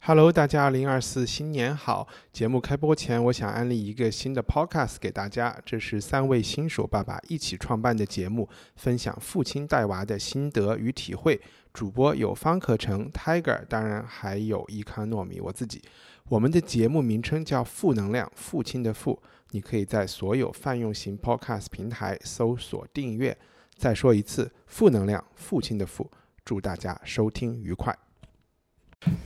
Hello，大家，二零二四新年好！节目开播前，我想安利一个新的 Podcast 给大家，这是三位新手爸爸一起创办的节目，分享父亲带娃的心得与体会。主播有方可成、Tiger，当然还有伊康糯米我自己。我们的节目名称叫“负能量”，父亲的“父”，你可以在所有泛用型 Podcast 平台搜索订阅。再说一次，“负能量”，父亲的“父”。祝大家收听愉快。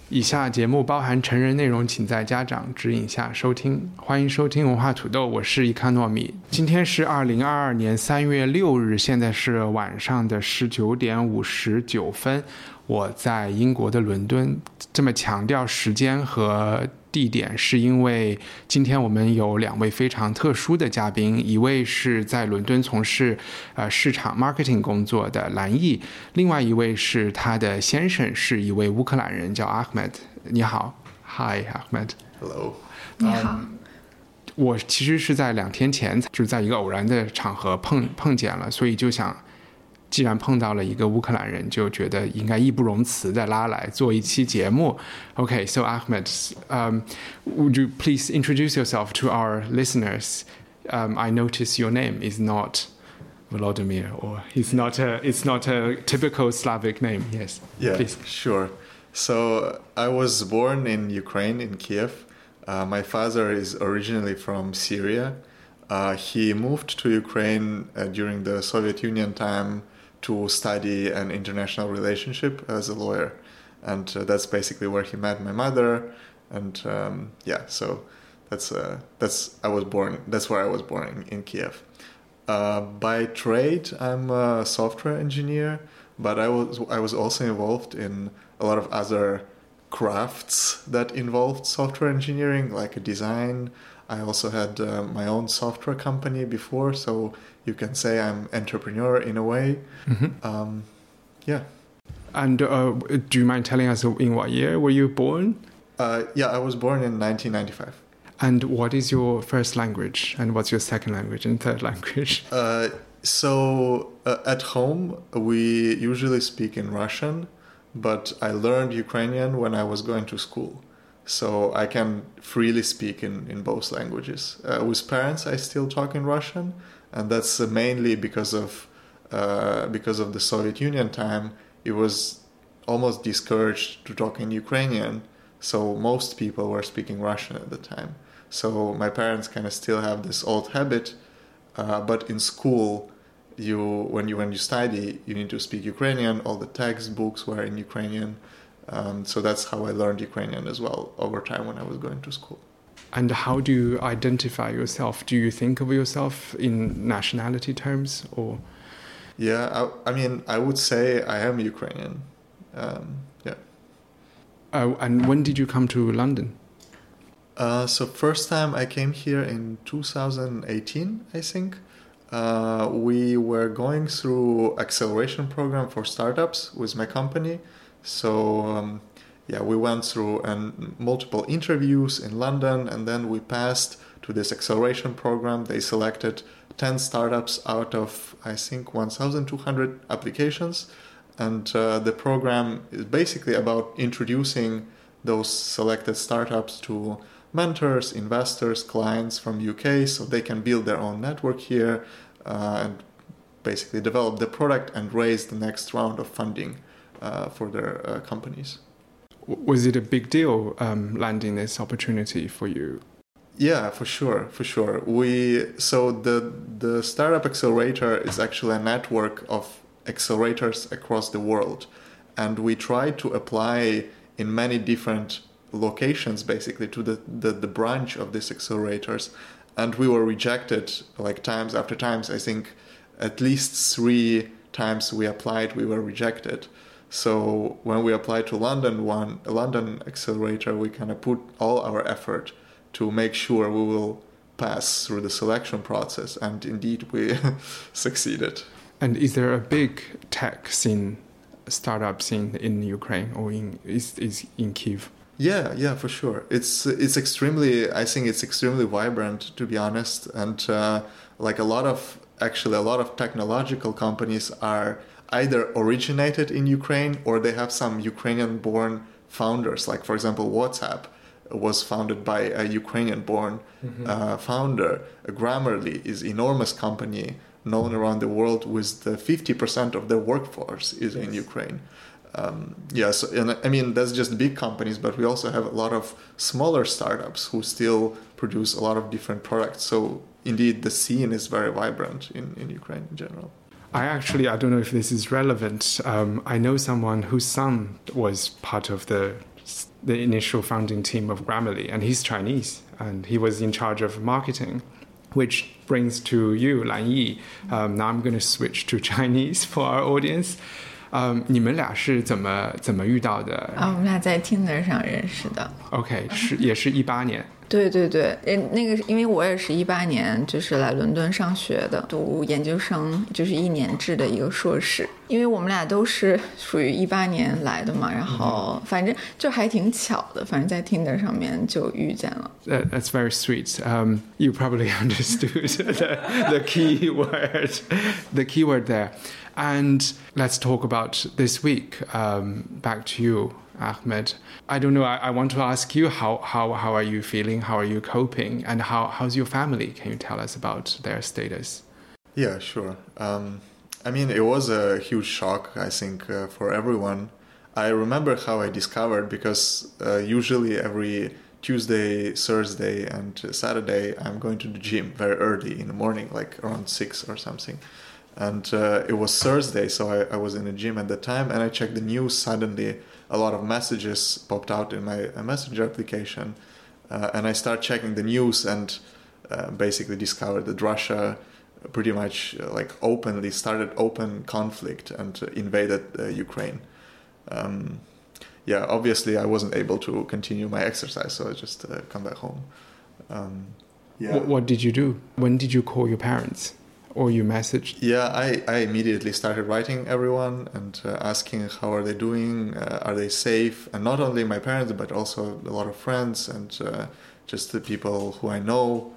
以下节目包含成人内容，请在家长指引下收听。欢迎收听文化土豆，我是一康糯米。今天是二零二二年三月六日，现在是晚上的十九点五十九分。我在英国的伦敦，这么强调时间和。地点是因为今天我们有两位非常特殊的嘉宾，一位是在伦敦从事呃市场 marketing 工作的蓝毅，另外一位是他的先生是一位乌克兰人，叫 Ahmed。你好，Hi Ahmed。Hello。你好。我其实是在两天前就在一个偶然的场合碰碰见了，所以就想。既然碰到了一个乌克兰人，就觉得应该义不容辞的拉来做一期节目。Okay, so Ahmed, um, would you please introduce yourself to our listeners? Um, I notice your name is not Volodymyr, or it's not a it's not a typical Slavic name. Yes. Yeah. Please. Sure. So I was born in Ukraine in Kiev. Uh, my father is originally from Syria. Uh, he moved to Ukraine uh, during the Soviet Union time to study an international relationship as a lawyer, and uh, that's basically where he met my mother. And um, yeah, so that's uh, that's I was born. That's where I was born in, in Kiev. Uh, by trade, I'm a software engineer, but I was I was also involved in a lot of other crafts that involved software engineering, like design. I also had uh, my own software company before, so you can say I'm entrepreneur in a way. Mm-hmm. Um, yeah. And uh, do you mind telling us in what year were you born? Uh, yeah, I was born in 1995. And what is your first language? And what's your second language and third language? Uh, so uh, at home, we usually speak in Russian, but I learned Ukrainian when I was going to school. So I can freely speak in, in both languages. Uh, with parents, I still talk in Russian, and that's mainly because of uh, because of the Soviet Union time. It was almost discouraged to talk in Ukrainian, so most people were speaking Russian at the time. So my parents kind of still have this old habit, uh, but in school, you when you when you study, you need to speak Ukrainian. All the textbooks were in Ukrainian, um, so that's how I learned Ukrainian as well over time when I was going to school. And how do you identify yourself? Do you think of yourself in nationality terms or? Yeah, I, I mean, I would say I am Ukrainian. Um, yeah. Uh, and when did you come to London? Uh, so first time I came here in 2018, I think. Uh, we were going through acceleration program for startups with my company. So um, yeah, we went through and multiple interviews in London, and then we passed to this acceleration program. They selected 10 startups out of, I think, 1,200 applications. And uh, the program is basically about introducing those selected startups to mentors, investors, clients from UK so they can build their own network here uh, and basically develop the product and raise the next round of funding for their uh, companies. Was it a big deal um, landing this opportunity for you? Yeah, for sure, for sure. We so the the startup accelerator is actually a network of accelerators across the world, and we try to apply in many different locations basically to the, the, the branch of these accelerators. And we were rejected like times after times. I think at least three times we applied we were rejected so when we applied to London one, London accelerator, we kind of put all our effort to make sure we will pass through the selection process, and indeed we succeeded. And is there a big tech scene, startup scene in Ukraine or in is is in Kiev? Yeah, yeah, for sure. It's it's extremely. I think it's extremely vibrant, to be honest, and uh, like a lot of actually a lot of technological companies are either originated in Ukraine or they have some Ukrainian born founders. Like for example, WhatsApp was founded by a Ukrainian-born uh, founder. Grammarly is enormous company known around the world with the 50% of their workforce is in Ukraine. Um, yeah, so and I mean that's just big companies, but we also have a lot of smaller startups who still produce a lot of different products. So indeed, the scene is very vibrant in, in Ukraine in general. I actually, I don't know if this is relevant. Um, I know someone whose son was part of the the initial founding team of Grammarly, and he's Chinese, and he was in charge of marketing, which brings to you, Lan Yi. Um, now I'm going to switch to Chinese for our audience. 嗯，你们俩是怎么怎么遇到的啊，我们俩在 Tinder 上认识的。 ？OK，是也是一八年。 对对对，诶，那个是因为我也是一八年就是来伦敦上学的，读研究生，就是一年制的一个硕士。因为我们俩都是属于一八年来的嘛，然后反正就还挺巧的，反正在 Tinder 上面就遇见了。 That, that's very sweet. Um, you probably understood the, the key word, the key word there. And let's talk about this week. Um, back to you, Ahmed. I don't know. I, I want to ask you how, how, how are you feeling? How are you coping? And how, how's your family? Can you tell us about their status? Yeah, sure. Um, I mean, it was a huge shock, I think, uh, for everyone. I remember how I discovered because uh, usually every Tuesday, Thursday, and Saturday I'm going to the gym very early in the morning, like around six or something. And uh, it was Thursday, so I, I was in the gym at the time, and I checked the news. Suddenly, a lot of messages popped out in my uh, messenger application, uh, and I start checking the news and uh, basically discovered that Russia pretty much uh, like openly started open conflict and uh, invaded uh, Ukraine. Um, yeah, obviously I wasn't able to continue my exercise, so I just uh, come back home. Um, yeah. What, what did you do? When did you call your parents? Or you messaged? Yeah, I, I immediately started writing everyone and uh, asking how are they doing, uh, are they safe, and not only my parents but also a lot of friends and uh, just the people who I know.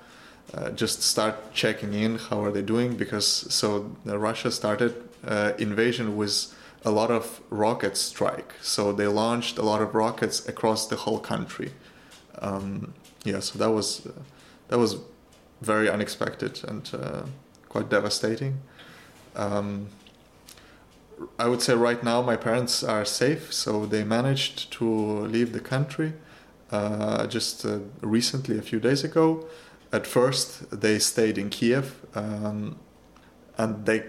Uh, just start checking in how are they doing because so uh, Russia started uh, invasion with a lot of rocket strike. So they launched a lot of rockets across the whole country. Um, yeah, so that was that was very unexpected and quite devastating. Um, I would say right now my parents are safe, so they managed to leave the country uh, just uh, recently, a few days ago. At first, they stayed in Kiev, um, and they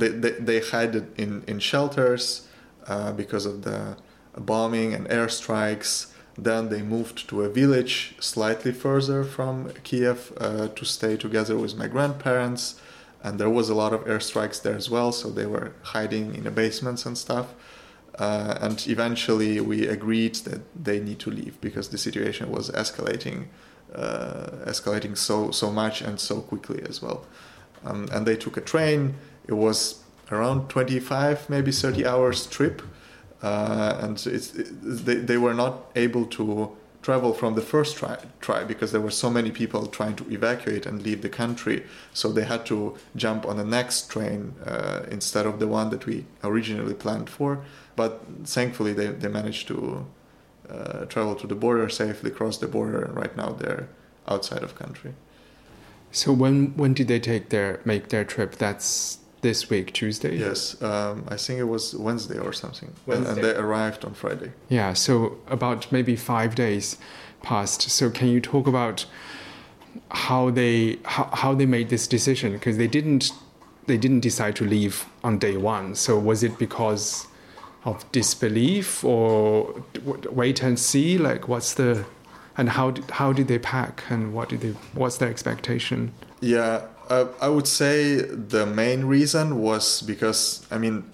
they, they, they hid in, in shelters uh, because of the bombing and airstrikes. Then they moved to a village slightly further from Kiev uh, to stay together with my grandparents and there was a lot of airstrikes there as well so they were hiding in the basements and stuff. Uh, and eventually we agreed that they need to leave because the situation was escalating uh, escalating so so much and so quickly as well. Um, and they took a train. It was around 25 maybe 30 hours trip. Uh, and it, they, they were not able to travel from the first try, because there were so many people trying to evacuate and leave the country. So they had to jump on the next train uh, instead of the one that we originally planned for. But thankfully, they, they managed to uh, travel to the border safely, cross the border, and right now they're outside of country. So when when did they take their make their trip? That's this week, Tuesday. Yes, um, I think it was Wednesday or something, and, and they arrived on Friday. Yeah, so about maybe five days passed. So can you talk about how they how, how they made this decision? Because they didn't they didn't decide to leave on day one. So was it because of disbelief or wait and see? Like what's the and how did, how did they pack and what did they what's their expectation? Yeah, uh, I would say the main reason was because, I mean,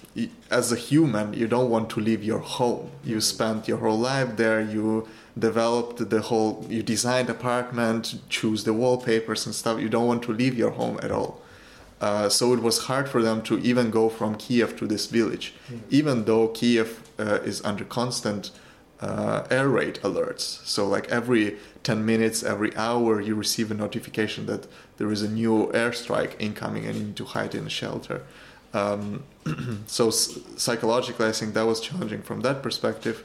as a human, you don't want to leave your home. You spent your whole life there, you developed the whole, you designed apartment, choose the wallpapers and stuff. You don't want to leave your home at all. Uh, so it was hard for them to even go from Kiev to this village, even though Kiev uh, is under constant uh, air raid alerts. So, like every 10 minutes, every hour, you receive a notification that there is a new airstrike incoming and you need to hide in a shelter. Um, so, psychologically, I think that was challenging from that perspective.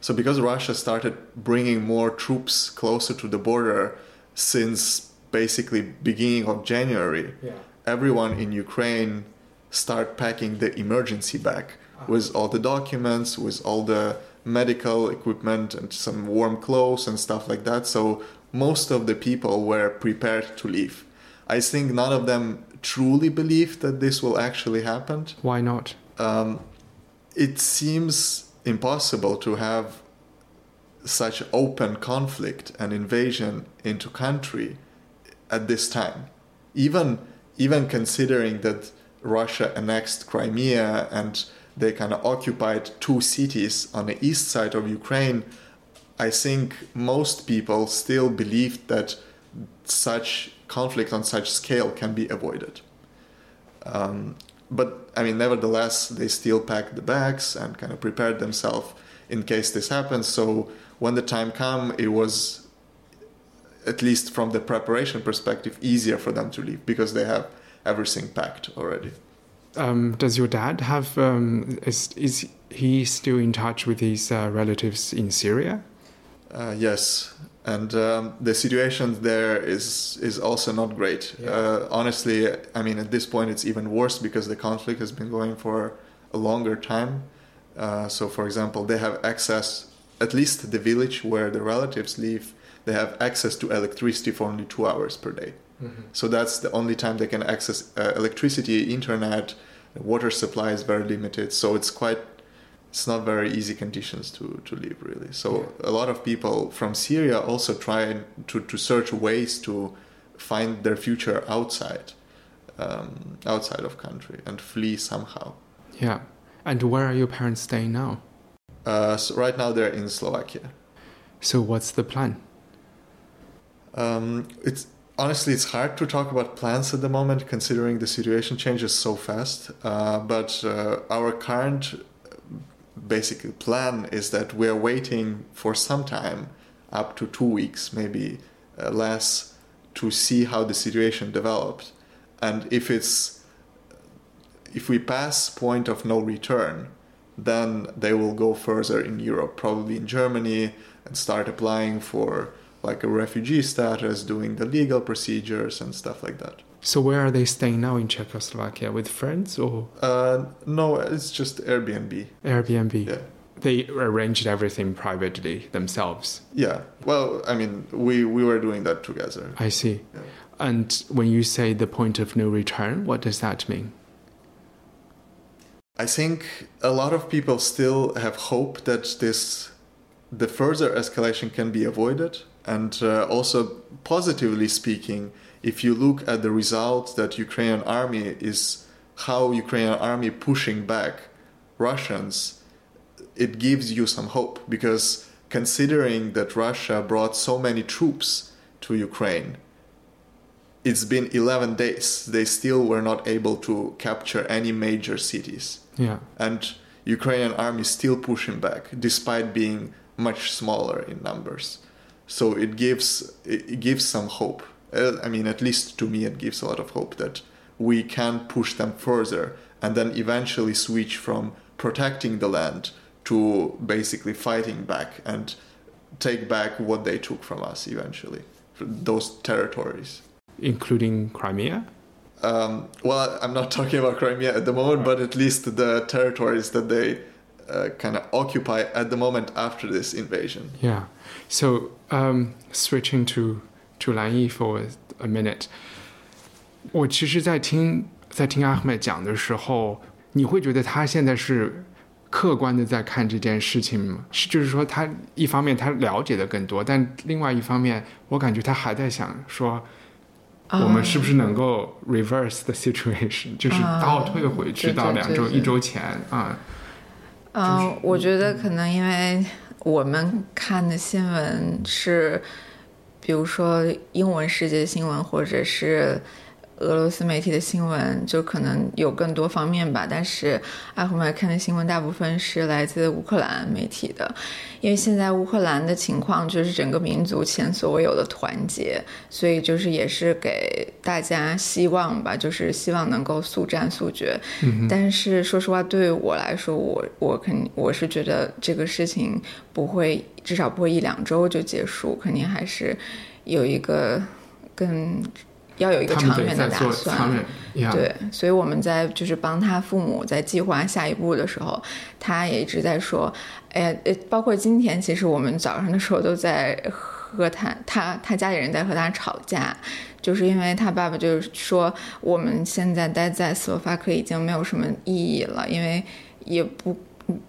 So because Russia started bringing more troops closer to the border since basically beginning of January, Yeah. everyone in Ukraine start packing the emergency bag with all the documents, with all the medical equipment and some warm clothes and stuff like that. So most of the people were prepared to leave. I think none of them truly believed that this will actually happen. Why not? Um, it seems impossible to have such open conflict and invasion into country at this time even even considering that Russia annexed Crimea and they kind of occupied two cities on the east side of Ukraine I think most people still believed that such conflict on such scale can be avoided um, but I mean, nevertheless, they still packed the bags and kind of prepared themselves in case this happens. So when the time come, it was, at least from the preparation perspective, easier for them to leave because they have everything packed already. Um, does your dad have? Um, is is he still in touch with his uh, relatives in Syria? Uh, yes, and um, the situation there is is also not great. Yeah. Uh, honestly, I mean, at this point, it's even worse because the conflict has been going for a longer time. Uh, so, for example, they have access, at least the village where the relatives live, they have access to electricity for only two hours per day. So that's the only time they can access uh, electricity, internet, water supply is very limited. So it's quite, it's not very easy conditions to, to live really. So a lot of people from Syria also try to, to search ways to find their future outside, um, outside of country and flee somehow. Yeah. And where are your parents staying now? Uh, so right now they're in Slovakia. So what's the plan? Um, it's honestly it's hard to talk about plans at the moment considering the situation changes so fast. Uh, but uh, our current basic plan is that we're waiting for some time, up to two weeks, maybe uh, less, to see how the situation developed, and if it's if we pass point of no return, then they will go further in Europe, probably in Germany, and start applying for like a refugee status, doing the legal procedures and stuff like that. So where are they staying now in Czechoslovakia? With friends or Uh, no, it's just Airbnb. Airbnb? Yeah. They arranged everything privately themselves. Yeah. Well, I mean, we, we were doing that together. I see. Yeah. And when you say the point of no return, what does that mean? I think a lot of people still have hope that this the further escalation can be avoided and uh, also positively speaking if you look at the results that Ukrainian army is how Ukrainian army pushing back Russians it gives you some hope because considering that Russia brought so many troops to Ukraine it's been 11 days they still were not able to capture any major cities Yeah. and Ukrainian army is still pushing back despite being much smaller in numbers. So it gives it gives some hope. Uh, I mean, at least to me, it gives a lot of hope that we can push them further and then eventually switch from protecting the land to basically fighting back and take back what they took from us eventually, those territories. Including Crimea? Um, well, I'm not talking about Crimea at the moment, but at least the territories that they uh, kind of occupy at the moment after this invasion. Yeah. So um, switching to to 蓝翼 for a minute，我其实，在听在听阿赫麦讲的时候，你会觉得他现在是客观的在看这件事情吗？是，就是说他一方面他了解的更多，但另外一方面，我感觉他还在想说，我们是不是能够 reverse the situation，就是倒退回去到两周一周前啊。嗯，我觉得可能因为我们看的新闻是，比如说英文世界新闻，或者是俄罗斯媒体的新闻，就可能有更多方面吧。但是阿胡麦看的新闻大部分是来自乌克兰媒体的，因为现在乌克兰的情况就是整个民族前所未有的团结，所以就是也是给大家希望吧，就是希望能够速战速决。但是说实话，对我来说，我我肯我是觉得这个事情不会，至少不会一两周就结束，肯定还是有一个更。要有一个长远的打算，对，所以我们在就是帮他父母在计划下一步的时候，他也一直在说，哎，包括今天，其实我们早上的时候都在和他，他他家里人在和他吵架，就是因为他爸爸就是说，我们现在待在斯洛伐克已经没有什么意义了，因为也不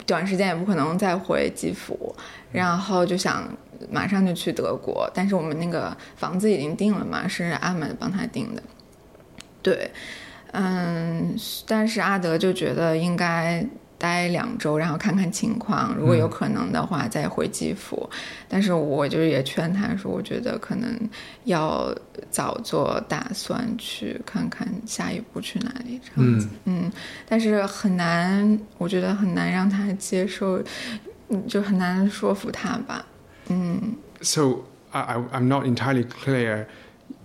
短时间也不可能再回基辅，然后就想。马上就去德国，但是我们那个房子已经定了嘛，是阿门帮他定的。对，嗯，但是阿德就觉得应该待两周，然后看看情况，如果有可能的话再回基辅。但是我就也劝他说，我觉得可能要早做打算，去看看下一步去哪里这样子。嗯，但是很难，我觉得很难让他接受，嗯，就很难说服他吧。So I, I'm not entirely clear.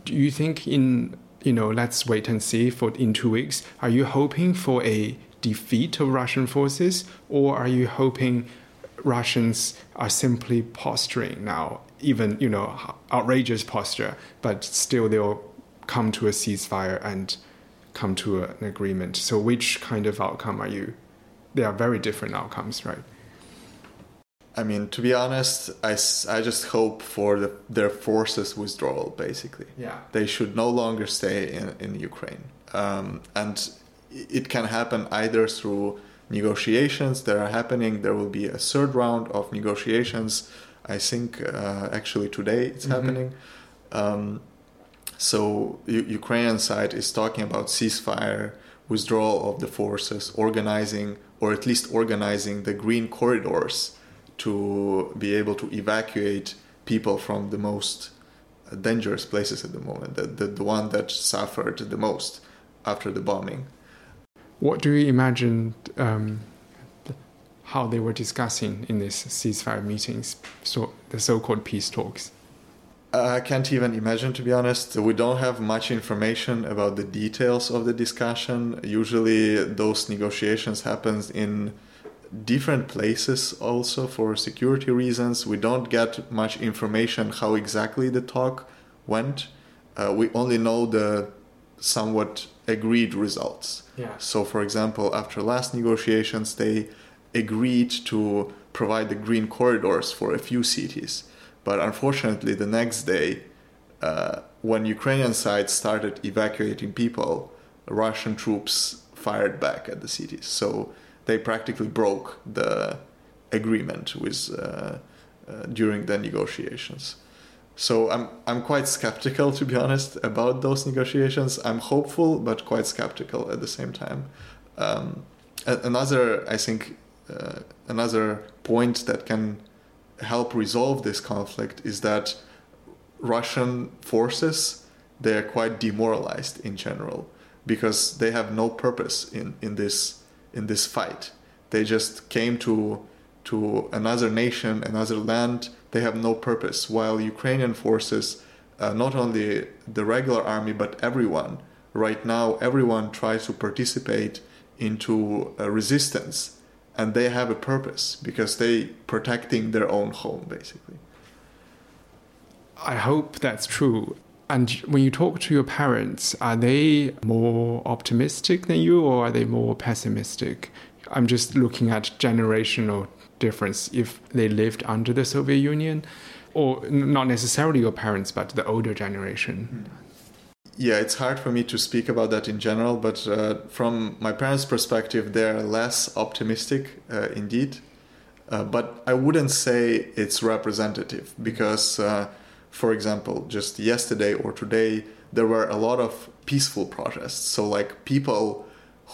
Do you think in you know let's wait and see for in two weeks? Are you hoping for a defeat of Russian forces, or are you hoping Russians are simply posturing now, even you know outrageous posture, but still they'll come to a ceasefire and come to an agreement. So which kind of outcome are you? They are very different outcomes, right? I mean, to be honest, I, I just hope for the, their forces withdrawal, basically. Yeah. They should no longer stay in, in Ukraine. Um, and it can happen either through negotiations that are happening. There will be a third round of negotiations. I think uh, actually today it's mm-hmm. happening. Um, so U- Ukrainian side is talking about ceasefire, withdrawal of the forces, organizing or at least organizing the green corridors to be able to evacuate people from the most dangerous places at the moment, the, the, the one that suffered the most after the bombing. What do you imagine um, how they were discussing in these ceasefire meetings, so the so-called peace talks? I can't even imagine, to be honest. We don't have much information about the details of the discussion. Usually, those negotiations happen in different places also for security reasons. We don't get much information how exactly the talk went. Uh, we only know the somewhat agreed results. Yeah. So, for example, after last negotiations, they agreed to provide the green corridors for a few cities. But unfortunately, the next day, uh, when Ukrainian side started evacuating people, Russian troops fired back at the cities. So they practically broke the agreement with uh, uh, during the negotiations. So I'm I'm quite skeptical to be honest about those negotiations. I'm hopeful but quite skeptical at the same time. Um, another I think uh, another point that can help resolve this conflict is that Russian forces they are quite demoralized in general because they have no purpose in in this in this fight. They just came to to another nation, another land. They have no purpose. While Ukrainian forces, uh, not only the regular army but everyone, right now everyone tries to participate into a resistance, and they have a purpose because they protecting their own home basically. I hope that's true. And when you talk to your parents, are they more optimistic than you or are they more pessimistic? I'm just looking at generational difference if they lived under the Soviet Union or not necessarily your parents, but the older generation. Yeah, it's hard for me to speak about that in general, but uh, from my parents' perspective, they're less optimistic uh, indeed. Uh, but I wouldn't say it's representative because uh, for example, just yesterday or today, there were a lot of peaceful protests. So, like people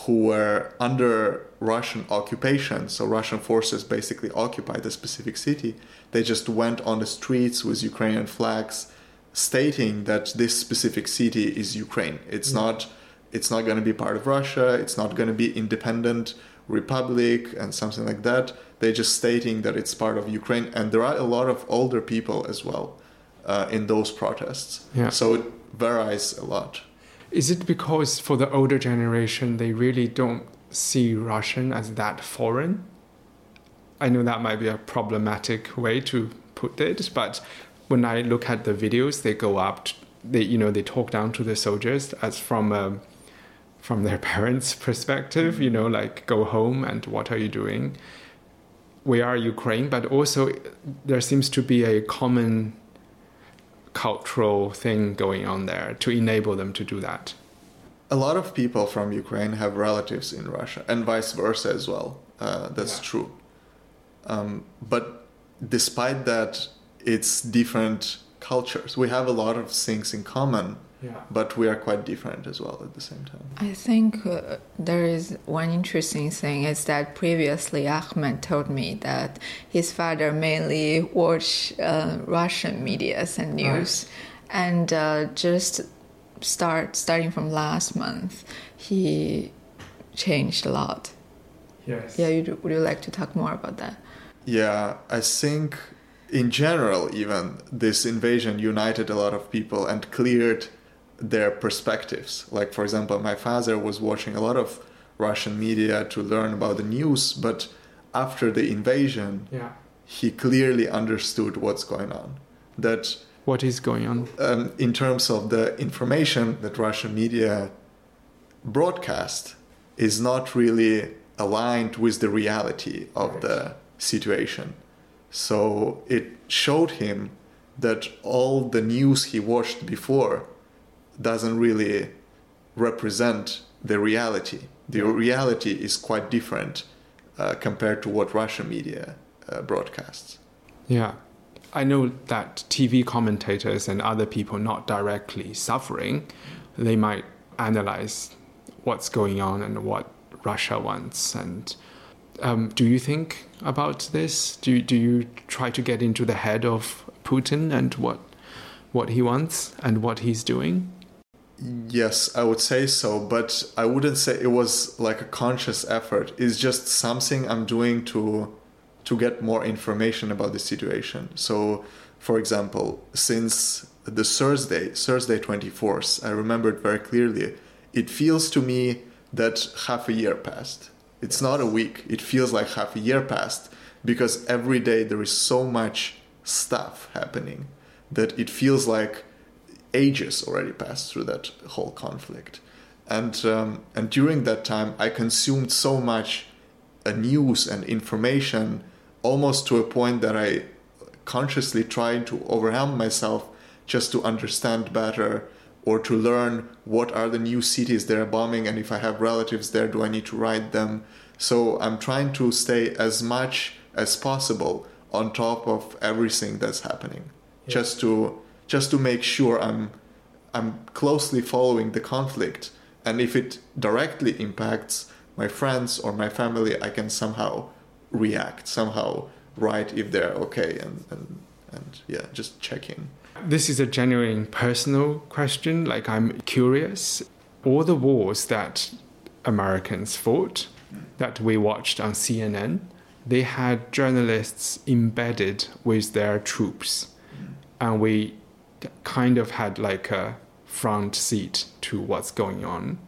who were under Russian occupation, so Russian forces basically occupied a specific city, they just went on the streets with Ukrainian flags stating that this specific city is Ukraine. It's mm. not it's not going to be part of Russia. It's not going to be independent republic and something like that. They're just stating that it's part of Ukraine, and there are a lot of older people as well uh, in those protests. Yeah. So it varies a lot. Is it because for the older generation they really don't see Russian as that foreign? I know that might be a problematic way to put it, but when I look at the videos, they go up, they you know they talk down to the soldiers as from a, from their parents' perspective, you know, like go home and what are you doing? We are Ukraine, but also there seems to be a common cultural thing going on there to enable them to do that. A lot of people from Ukraine have relatives in Russia, and vice versa as well. Uh, that's Yeah. true. Um, but despite that, it's different cultures. We have a lot of things in common, Yeah. but we are quite different as well at the same time. I think uh, there is one interesting thing is that previously Ahmed told me that his father mainly watched uh, Russian medias and news, and uh, just start starting from last month, he changed a lot. Yes. Yeah, you do, would you like to talk more about that? Yeah, I think in general, even this invasion united a lot of people and cleared their perspectives. Like, for example, my father was watching a lot of Russian media to learn about the news, but after the invasion, Yeah. he clearly understood what's going on. That What is going on? um, in terms of the information that Russian media broadcast is not really aligned with the reality of Right. the situation. So it showed him that all the news he watched before doesn't really represent the reality. The reality is quite different uh, compared to what Russian media uh, broadcasts. Yeah. I know that TV commentators and other people not directly suffering, they might analyze what's going on and what Russia wants. And um, do you think about this? Do you, do you try to get into the head of Putin and what what he wants and what he's doing? Yes, I would say so, but I wouldn't say it was like a conscious effort. It's just something I'm doing to to get more information about the situation. So, for example, since the Thursday, Thursday 24th, I remembered very clearly, it feels to me that half a year passed. It's not a week. It feels like half a year passed because every day there is so much stuff happening that it feels like ages already passed through that whole conflict, and um, and during that time I consumed so much uh, news and information, almost to a point that I consciously tried to overwhelm myself just to understand better or to learn what are the new cities they're bombing and if I have relatives there, do I need to write them? So I'm trying to stay as much as possible on top of everything that's happening, just to just to make sure I'm I'm closely following the conflict, and if it directly impacts my friends or my family, I can somehow react, somehow write if they're okay, and and, and yeah, just check in. This is a genuine personal question. Like, I'm curious. All the wars that Americans fought, that we watched on CNN, they had journalists embedded with their troops. And we kind of had like a front seat to what's going on.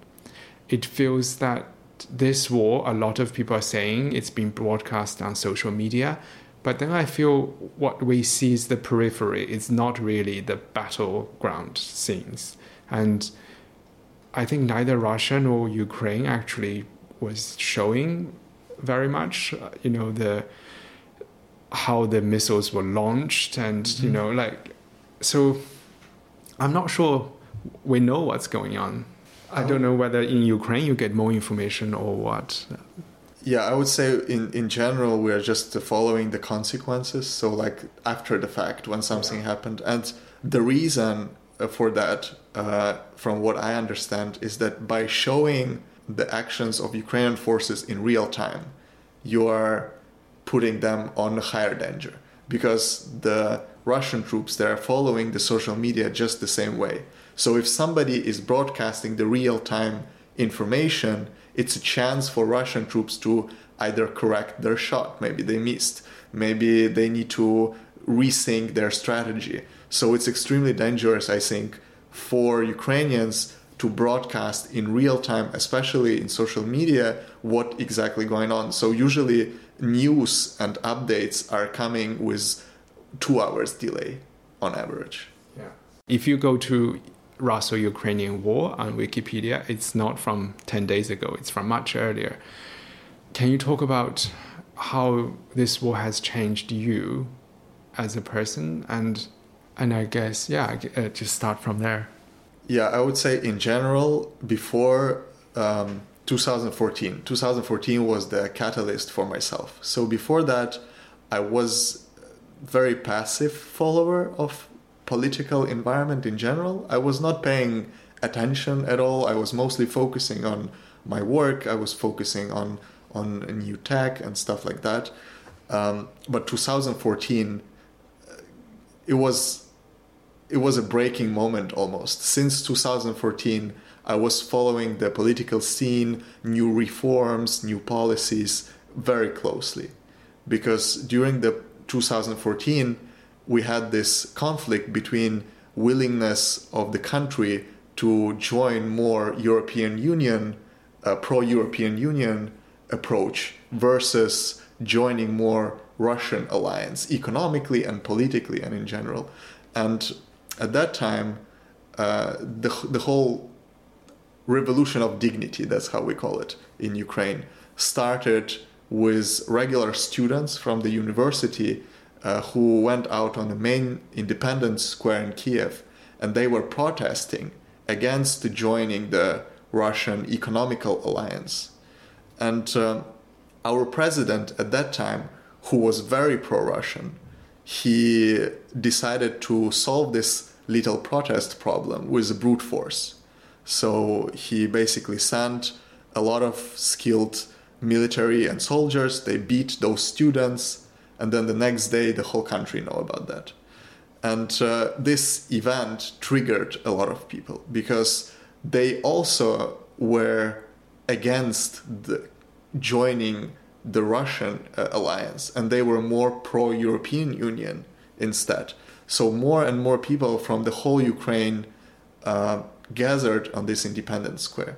It feels that this war, a lot of people are saying it's been broadcast on social media, but then I feel what we see is the periphery. It's not really the battleground scenes. And I think neither Russia nor Ukraine actually was showing very much, you know, the how the missiles were launched and, you mm-hmm. know, like, so I'm not sure we know what's going on. I don't know whether in Ukraine you get more information or what. Yeah, I would say in, in general we are just following the consequences. So like after the fact when something happened, and the reason uh, for that, uh, from what I understand, is that by showing the actions of Ukrainian forces in real time, you are putting them on higher danger. Because the Russian troops they are following the social media just the same way. So if somebody is broadcasting the real time information, it's a chance for Russian troops to either correct their shot, maybe they missed, maybe they need to rethink their strategy. So it's extremely dangerous, I think, for Ukrainians to broadcast in real time, especially in social media, what exactly going on. So usually news and updates are coming with two hours delay on average. Yeah. If you go to Russo-Ukrainian war on Wikipedia, it's not from 10 days ago, it's from much earlier. Can you talk about how this war has changed you as a person and and I guess yeah, uh, just start from there. Yeah, I would say in general, before um, 2014, 2014 was the catalyst for myself. So before that, I was very passive follower of political environment in general. I was not paying attention at all. I was mostly focusing on my work. I was focusing on on new tech and stuff like that. Um, but 2014, it was it was a breaking moment almost. Since 2014, I was following the political scene, new reforms, new policies very closely. Because during the 2014, we had this conflict between willingness of the country to join more European Union, pro-European Union approach versus joining more Russian alliance economically and politically and in general. And at that time, uh, the, the whole revolution of dignity, that's how we call it in Ukraine, started with regular students from the university uh, who went out on the main independence square in Kiev and they were protesting against joining the Russian economical alliance. And uh, our president at that time, who was very pro Russian, he decided to solve this little protest problem with brute force. So he basically sent a lot of skilled military and soldiers. They beat those students, and then the next day the whole country know about that. And uh, this event triggered a lot of people because they also were against the joining the Russian uh, alliance, and they were more pro-European Union instead. So more and more people from the whole Ukraine uh, gathered on this independent Square,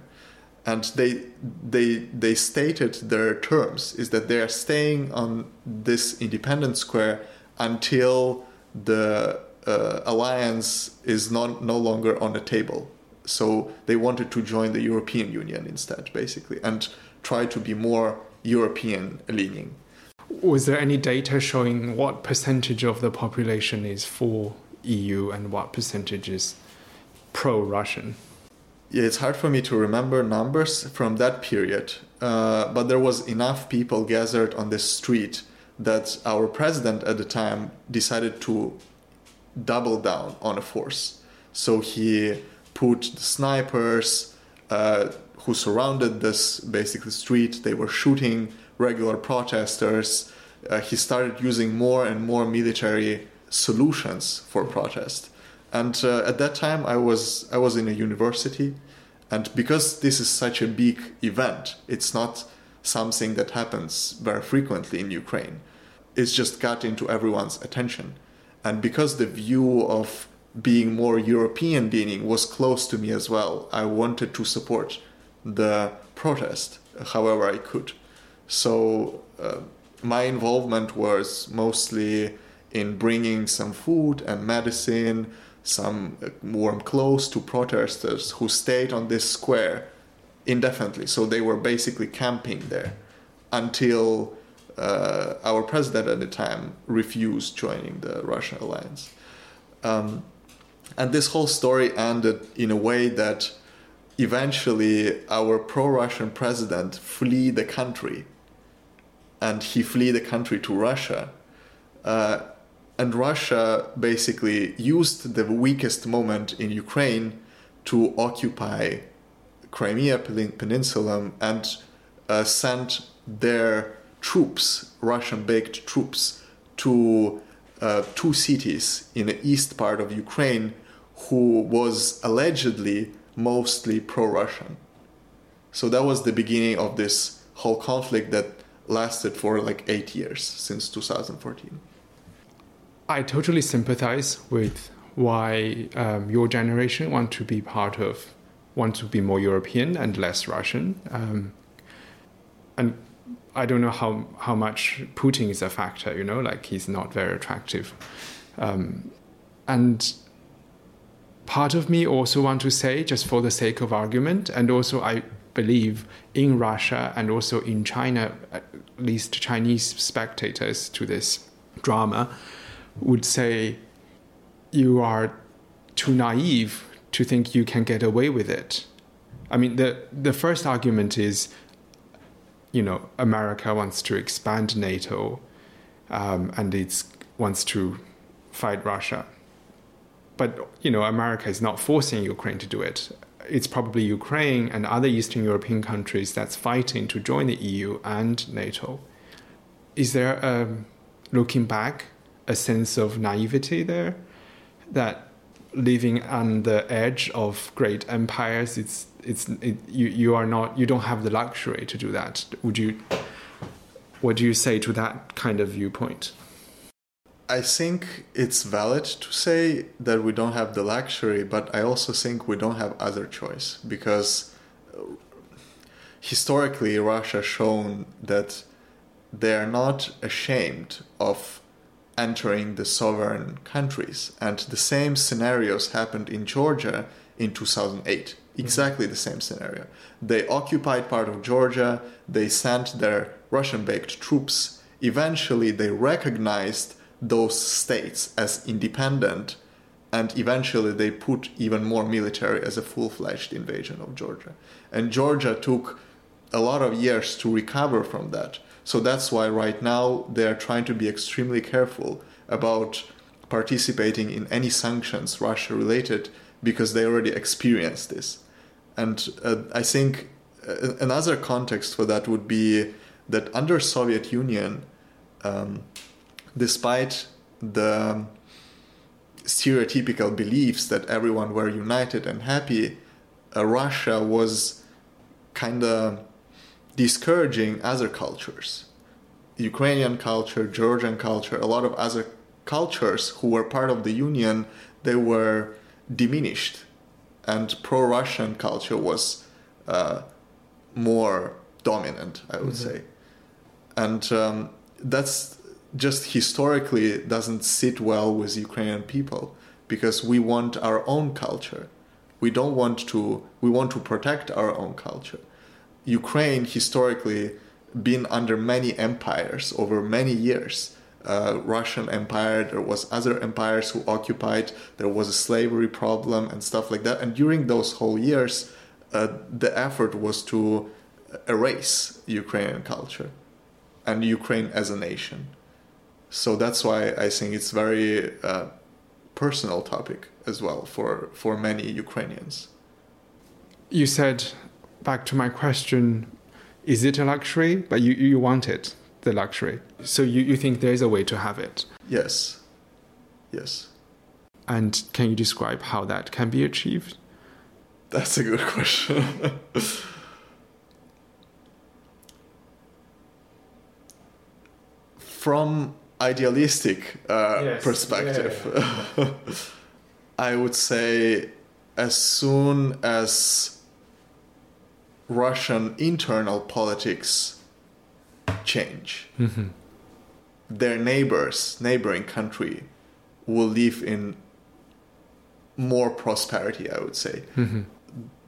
and they they they stated their terms is that they are staying on this independent Square until the uh, alliance is not no longer on the table. So they wanted to join the European Union instead, basically, and try to be more European leaning. Was there any data showing what percentage of the population is for EU and what percentage is pro Russian? Yeah, it's hard for me to remember numbers from that period, uh, but there was enough people gathered on the street that our president at the time decided to double down on a force. So he put the snipers uh, who surrounded this basically street. They were shooting regular protesters. Uh, he started using more and more military solutions for protest. And uh, at that time, I was I was in a university, and because this is such a big event, it's not something that happens very frequently in Ukraine. It's just got into everyone's attention, and because the view of being more European leaning was close to me as well, I wanted to support the protest however I could. So uh, my involvement was mostly in bringing some food and medicine, some uh, warm clothes to protesters who stayed on this square indefinitely. So they were basically camping there until uh, our president at the time refused joining the Russian alliance. Um, and this whole story ended in a way that eventually our pro-Russian president flee the country and he flee the country to Russia. Uh, and Russia basically used the weakest moment in Ukraine to occupy Crimea Peninsula and uh, sent their troops, Russian baked troops, to uh, two cities in the east part of Ukraine who was allegedly mostly pro Russian. So that was the beginning of this whole conflict that lasted for like eight years since 2014. I totally sympathize with why um, your generation want to be part of, want to be more European and less Russian. Um, and I don't know how, how much Putin is a factor, you know, like he's not very attractive. Um, and part of me also want to say, just for the sake of argument, and also I believe in Russia and also in China, at least Chinese spectators to this drama would say you are too naive to think you can get away with it. I mean, the the first argument is, you know, America wants to expand NATO, um, and it wants to fight Russia. But you know, America is not forcing Ukraine to do it. It's probably Ukraine and other Eastern European countries that's fighting to join the EU and NATO. Is there, a, looking back, a sense of naivety there that living on the edge of great empires it's it's it, you you are not you don't have the luxury to do that. Would you what do you say to that kind of viewpoint? I think it's valid to say that we don't have the luxury, but I also think we don't have other choice because uh, historically Russia shown that they are not ashamed of entering the sovereign countries. And the same scenarios happened in Georgia in 2008. Exactly mm-hmm. the same scenario. They occupied part of Georgia, they sent their Russian baked troops. Eventually, they recognized those states as independent, and eventually, they put even more military as a full fledged invasion of Georgia. And Georgia took a lot of years to recover from that so that's why right now they are trying to be extremely careful about participating in any sanctions Russia related because they already experienced this. And uh, I think uh, another context for that would be that under Soviet Union, um, despite the stereotypical beliefs that everyone were united and happy, uh, Russia was kind of discouraging other cultures. Ukrainian culture, Georgian culture, a lot of other cultures who were part of the Union, they were diminished. And pro Russian culture was uh, more dominant, I would mm-hmm. say. And um, that's just historically doesn't sit well with Ukrainian people because we want our own culture. We don't want to, we want to protect our own culture. Ukraine historically been under many empires over many years. Uh, Russian Empire, there was other empires who occupied, there was a slavery problem and stuff like that. And during those whole years, uh, the effort was to erase Ukrainian culture and Ukraine as a nation. So that's why I think it's very uh, personal topic as well for, for many Ukrainians. You said back to my question is it a luxury? But you, you want it, the luxury. So you, you think there is a way to have it? Yes. Yes. And can you describe how that can be achieved? That's a good question. From idealistic uh, yes. perspective, yeah, yeah. I would say as soon as Russian internal politics change, mm-hmm. their neighbors, neighboring country, will live in more prosperity. I would say mm-hmm.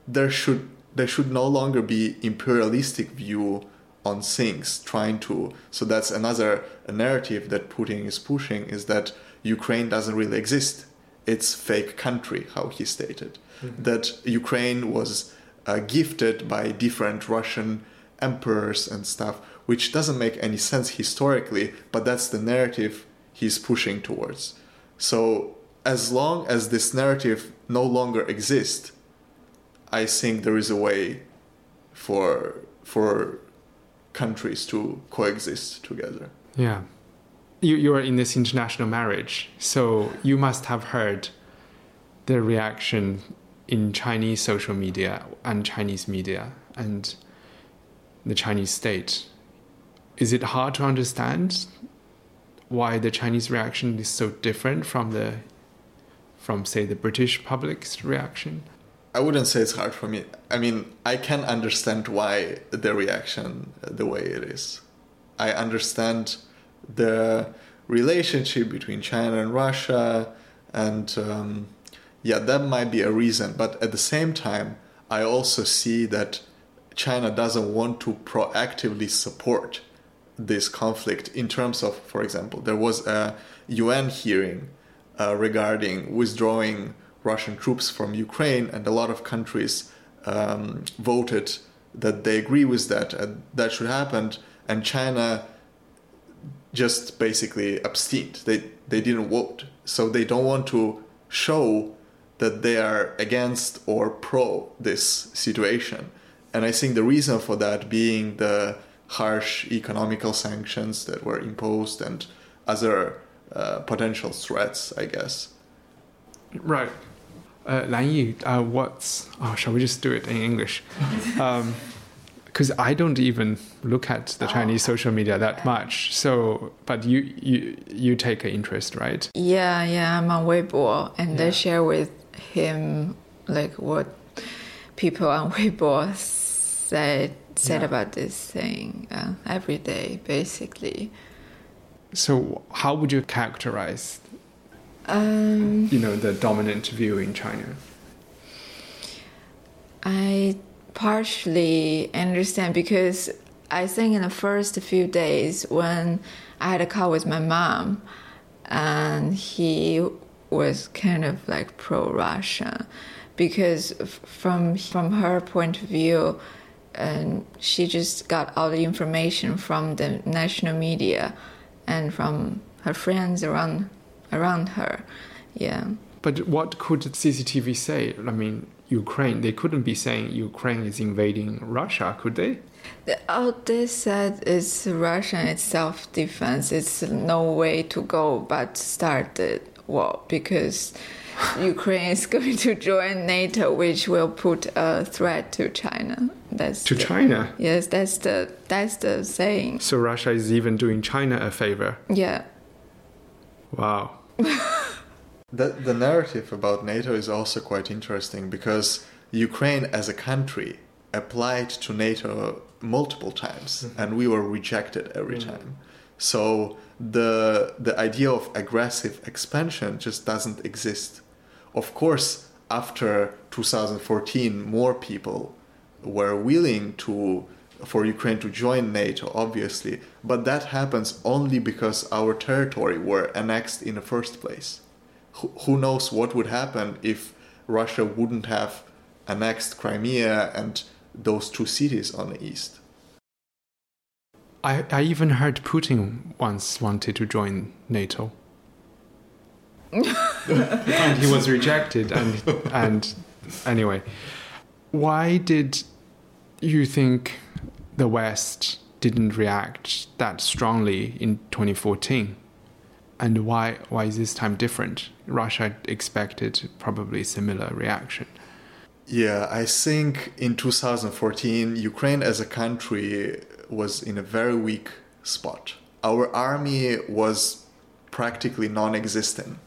there should there should no longer be imperialistic view on things trying to so that's another narrative that putin is pushing is that ukraine doesn't really exist it's fake country how he stated mm-hmm. that ukraine was uh, gifted by different Russian emperors and stuff, which doesn't make any sense historically, but that's the narrative he's pushing towards. So, as long as this narrative no longer exists, I think there is a way for for countries to coexist together. Yeah. you you are in this international marriage, so you must have heard the reaction in Chinese social media and Chinese media and the Chinese state. Is it hard to understand why the Chinese reaction is so different from the from say the British public's reaction? I wouldn't say it's hard for me. I mean, I can understand why the reaction the way it is. I understand the relationship between China and Russia, and um, yeah, that might be a reason. But at the same time, I also see that China doesn't want to proactively support this conflict in terms of, for example, there was a UN hearing uh, regarding withdrawing Russian troops from Ukraine, and a lot of countries um, voted that they agree with that and that should happen. And China just basically abstained. They they didn't vote, so they don't want to show that they are against or pro this situation. And I think the reason for that being the harsh economical sanctions that were imposed and other uh, potential threats, I guess. Right. Uh, Lanyi, uh, what's. Oh, shall we just do it in English? Because um, I don't even look at the Chinese social media that much. So, but you you you take an interest, right? Yeah, yeah. I'm on Weibo, and yeah. I share with him like what people on Weibo said said yeah. about this thing uh, every day, basically. So, how would you characterize, um, you know, the dominant view in China? I partially understand because I think in the first few days when I had a call with my mom, and he was kind of like pro-Russia, because from from her point of view, and she just got all the information from the national media and from her friends around around her. Yeah. But what could CCTV say? I mean, Ukraine. They couldn't be saying Ukraine is invading Russia, could they? All they said is Russia it's self-defense. It's no way to go but start the war because Ukraine is going to join NATO, which will put a threat to China. That's to the, China. Yes, that's the that's the saying. So Russia is even doing China a favor. Yeah. Wow. the the narrative about NATO is also quite interesting because Ukraine as a country applied to NATO multiple times mm-hmm. and we were rejected every mm-hmm. time. So the the idea of aggressive expansion just doesn't exist. Of course, after 2014, more people were willing to for Ukraine to join NATO, obviously, but that happens only because our territory were annexed in the first place. Who, who knows what would happen if Russia wouldn't have annexed Crimea and those two cities on the east? I, I even heard Putin once wanted to join NATO. and he was rejected and and anyway. Why did you think the west didn't react that strongly in 2014 and why why is this time different? Russia expected probably similar reaction. Yeah i think in 2014 ukraine as a country was in a very weak spot our army was practically non-existent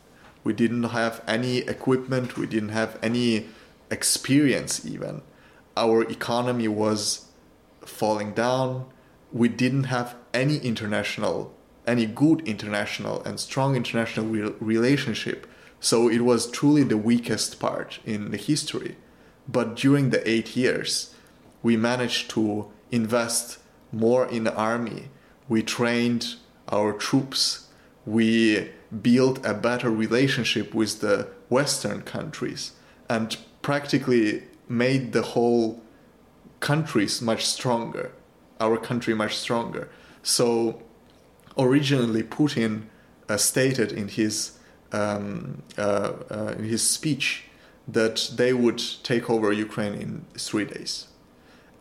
we didn't have any equipment, we didn't have any experience even. Our economy was falling down. We didn't have any international, any good international and strong international re- relationship. So it was truly the weakest part in the history. But during the eight years, we managed to invest more in the army. We trained our troops. We built a better relationship with the Western countries and practically made the whole countries much stronger, our country much stronger. So originally, Putin uh, stated in his um, uh, uh, in his speech that they would take over Ukraine in three days.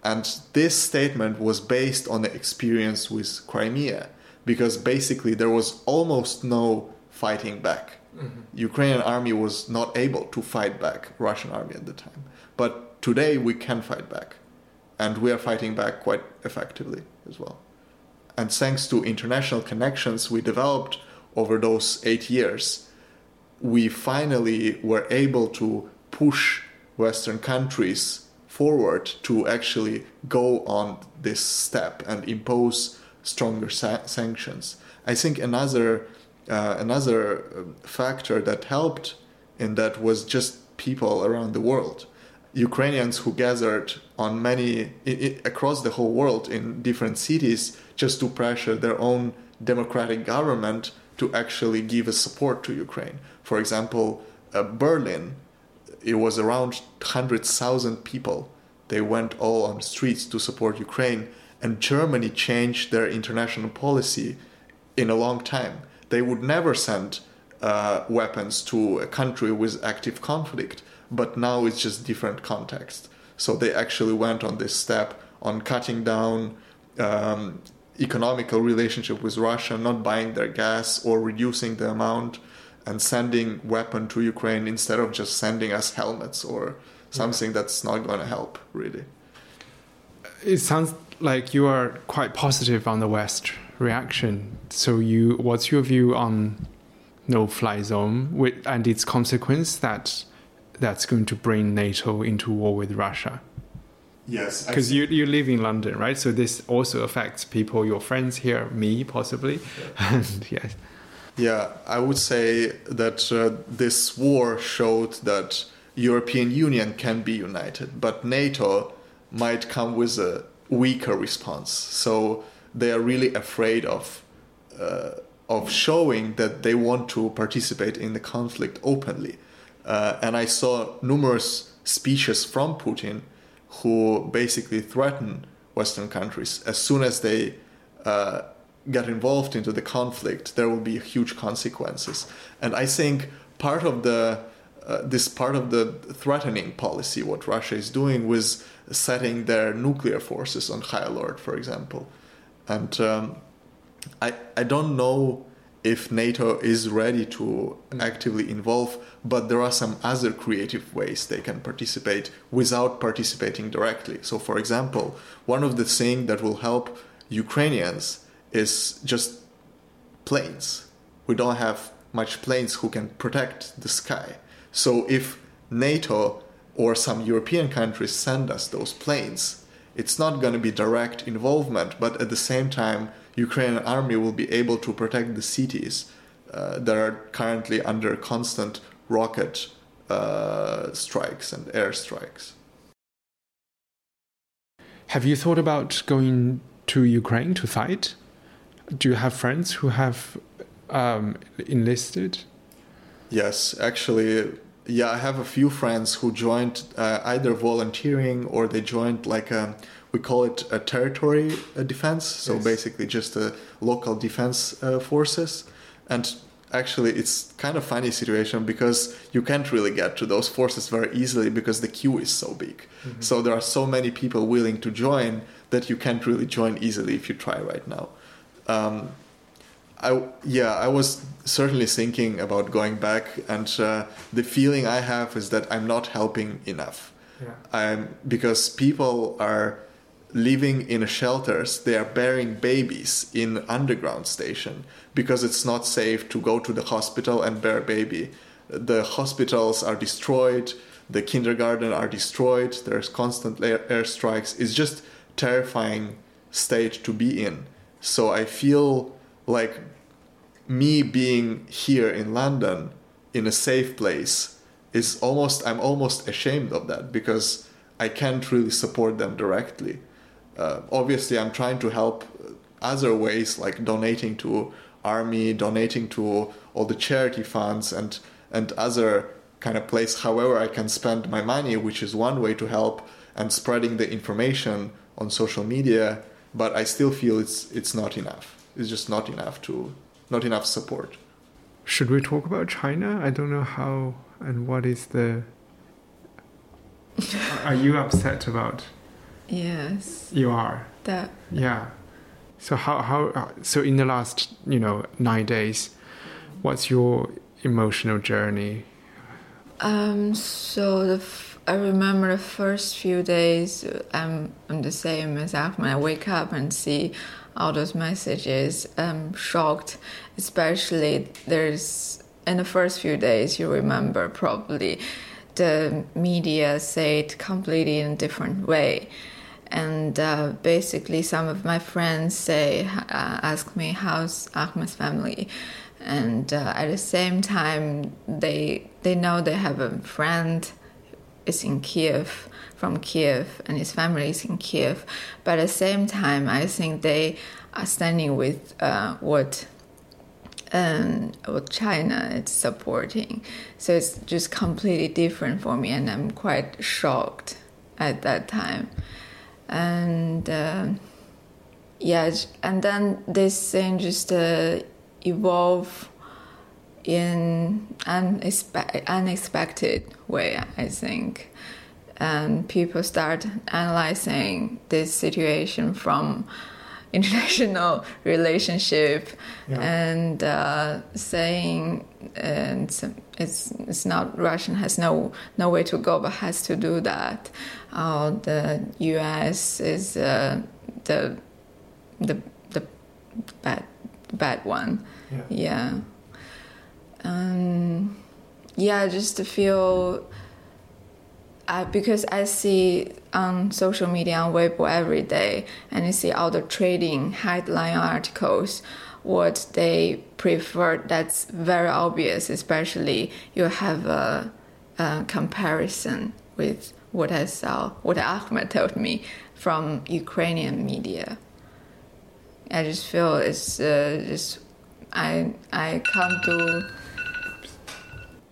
And this statement was based on the experience with Crimea because basically there was almost no fighting back. Mm-hmm. Ukrainian army was not able to fight back Russian army at the time. But today we can fight back, and we are fighting back quite effectively as well. And thanks to international connections we developed over those eight years, we finally were able to push Western countries forward to actually go on this step and impose stronger sa- sanctions. I think another uh, another um, factor that helped in that was just people around the world. Ukrainians who gathered on many i- i- across the whole world in different cities just to pressure their own democratic government to actually give a support to Ukraine. For example, uh, Berlin, it was around 100,000 people. They went all on the streets to support Ukraine, and Germany changed their international policy in a long time. They would never send uh, weapons to a country with active conflict, but now it's just different context. So they actually went on this step on cutting down um, economical relationship with Russia, not buying their gas or reducing the amount, and sending weapon to Ukraine instead of just sending us helmets or something that's not going to help really. It sounds like you are quite positive on the West reaction. So, you, what's your view on no-fly zone with, and its consequence that that's going to bring NATO into war with Russia? Yes, Because you you live in London, right? So this also affects people, your friends here, me possibly, and yes, Yeah, I would say that uh, this war showed that European Union can be united, but NATO might come with a weaker response. So they are really afraid of uh, of showing that they want to participate in the conflict openly. Uh, and I saw numerous speeches from Putin who basically threaten Western countries as soon as they uh, get involved into the conflict, there will be huge consequences. And I think part of the uh, this part of the threatening policy, what Russia is doing, with setting their nuclear forces on high alert, for example. And um, I I don't know if NATO is ready to actively involve, but there are some other creative ways they can participate without participating directly. So, for example, one of the things that will help Ukrainians is just planes. We don't have much planes who can protect the sky. So, if NATO or some European countries send us those planes, it's not going to be direct involvement, but at the same time, Ukrainian army will be able to protect the cities uh, that are currently under constant rocket uh, strikes and air strikes. Have you thought about going to Ukraine to fight? Do you have friends who have um, enlisted? Yes, actually, yeah, I have a few friends who joined uh, either volunteering or they joined like a, we call it a territory uh, defense. So Yes. basically, just a local defense uh, forces. And actually, it's kind of funny situation because you can't really get to those forces very easily because the queue is so big. So there are so many people willing to join that you can't really join easily if you try right now. Um, I yeah, I was certainly thinking about going back, and uh, the feeling I have is that I'm not helping enough. Yeah. I'm because people are living in shelters. They are bearing babies in underground station because it's not safe to go to the hospital and bear a baby. The hospitals are destroyed. The kindergarten are destroyed. There's constant air airstrikes. It's just terrifying state to be in. So I feel like me being here in London in a safe place is almost I'm almost ashamed of that because I can't really support them directly. Uh, obviously, I'm trying to help other ways like donating to army, donating to all the charity funds and and other kind of place. However, I can spend my money, which is one way to help, and spreading the information on social media. But I still feel it's it's not enough. It's just not enough to not enough support. Should we talk about China? I don't know how and what is the. Are you upset about? Yes, You are. that Yeah. So how how so in the last you know nine days, what's your emotional journey? Um, so the f- I remember the first few days. I'm I'm the same as Ahmed. I wake up and see all those messages. I'm shocked, especially there's in the first few days. You remember probably the media say it completely in a different way and uh, basically some of my friends say uh, ask me how's ahmed's family and uh, at the same time they they know they have a friend is in kiev from kiev and his family is in kiev but at the same time i think they are standing with uh, what um, what China is supporting. So it's just completely different for me, and I'm quite shocked at that time and uh, yeah and then this thing just uh, evolve in an unexpe- unexpected way i think and people start analyzing this situation from international relationship yeah. and uh, saying and it's it's not Russian has no no way to go but has to do that. Uh, the U.S. is uh, the the the bad bad one. Yeah. Yeah. Um, yeah, just to feel because I see on social media on Weibo every day, and you see all the trading headline articles, what they prefer. That's very obvious, especially you have a, a comparison with what I saw, what Ahmed told me from Ukrainian media. I just feel it's uh, just I I come to.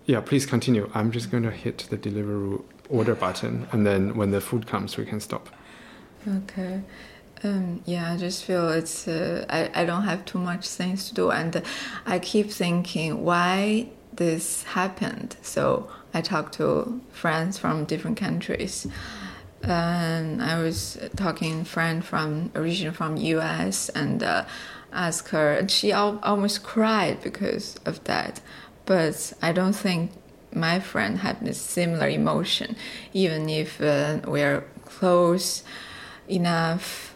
Yeah, please continue. I'm just going to hit the delivery order button, and then when the food comes, we can stop. Okay. Um, yeah, I just feel it's uh, I, I don't have too much things to do, and I keep thinking why this happened. So I talked to friends from different countries, and I was talking friend from originally from U.S. and uh, her, and she al- almost cried because of that. But I don't think my friend had this similar emotion, even if uh, we're close enough.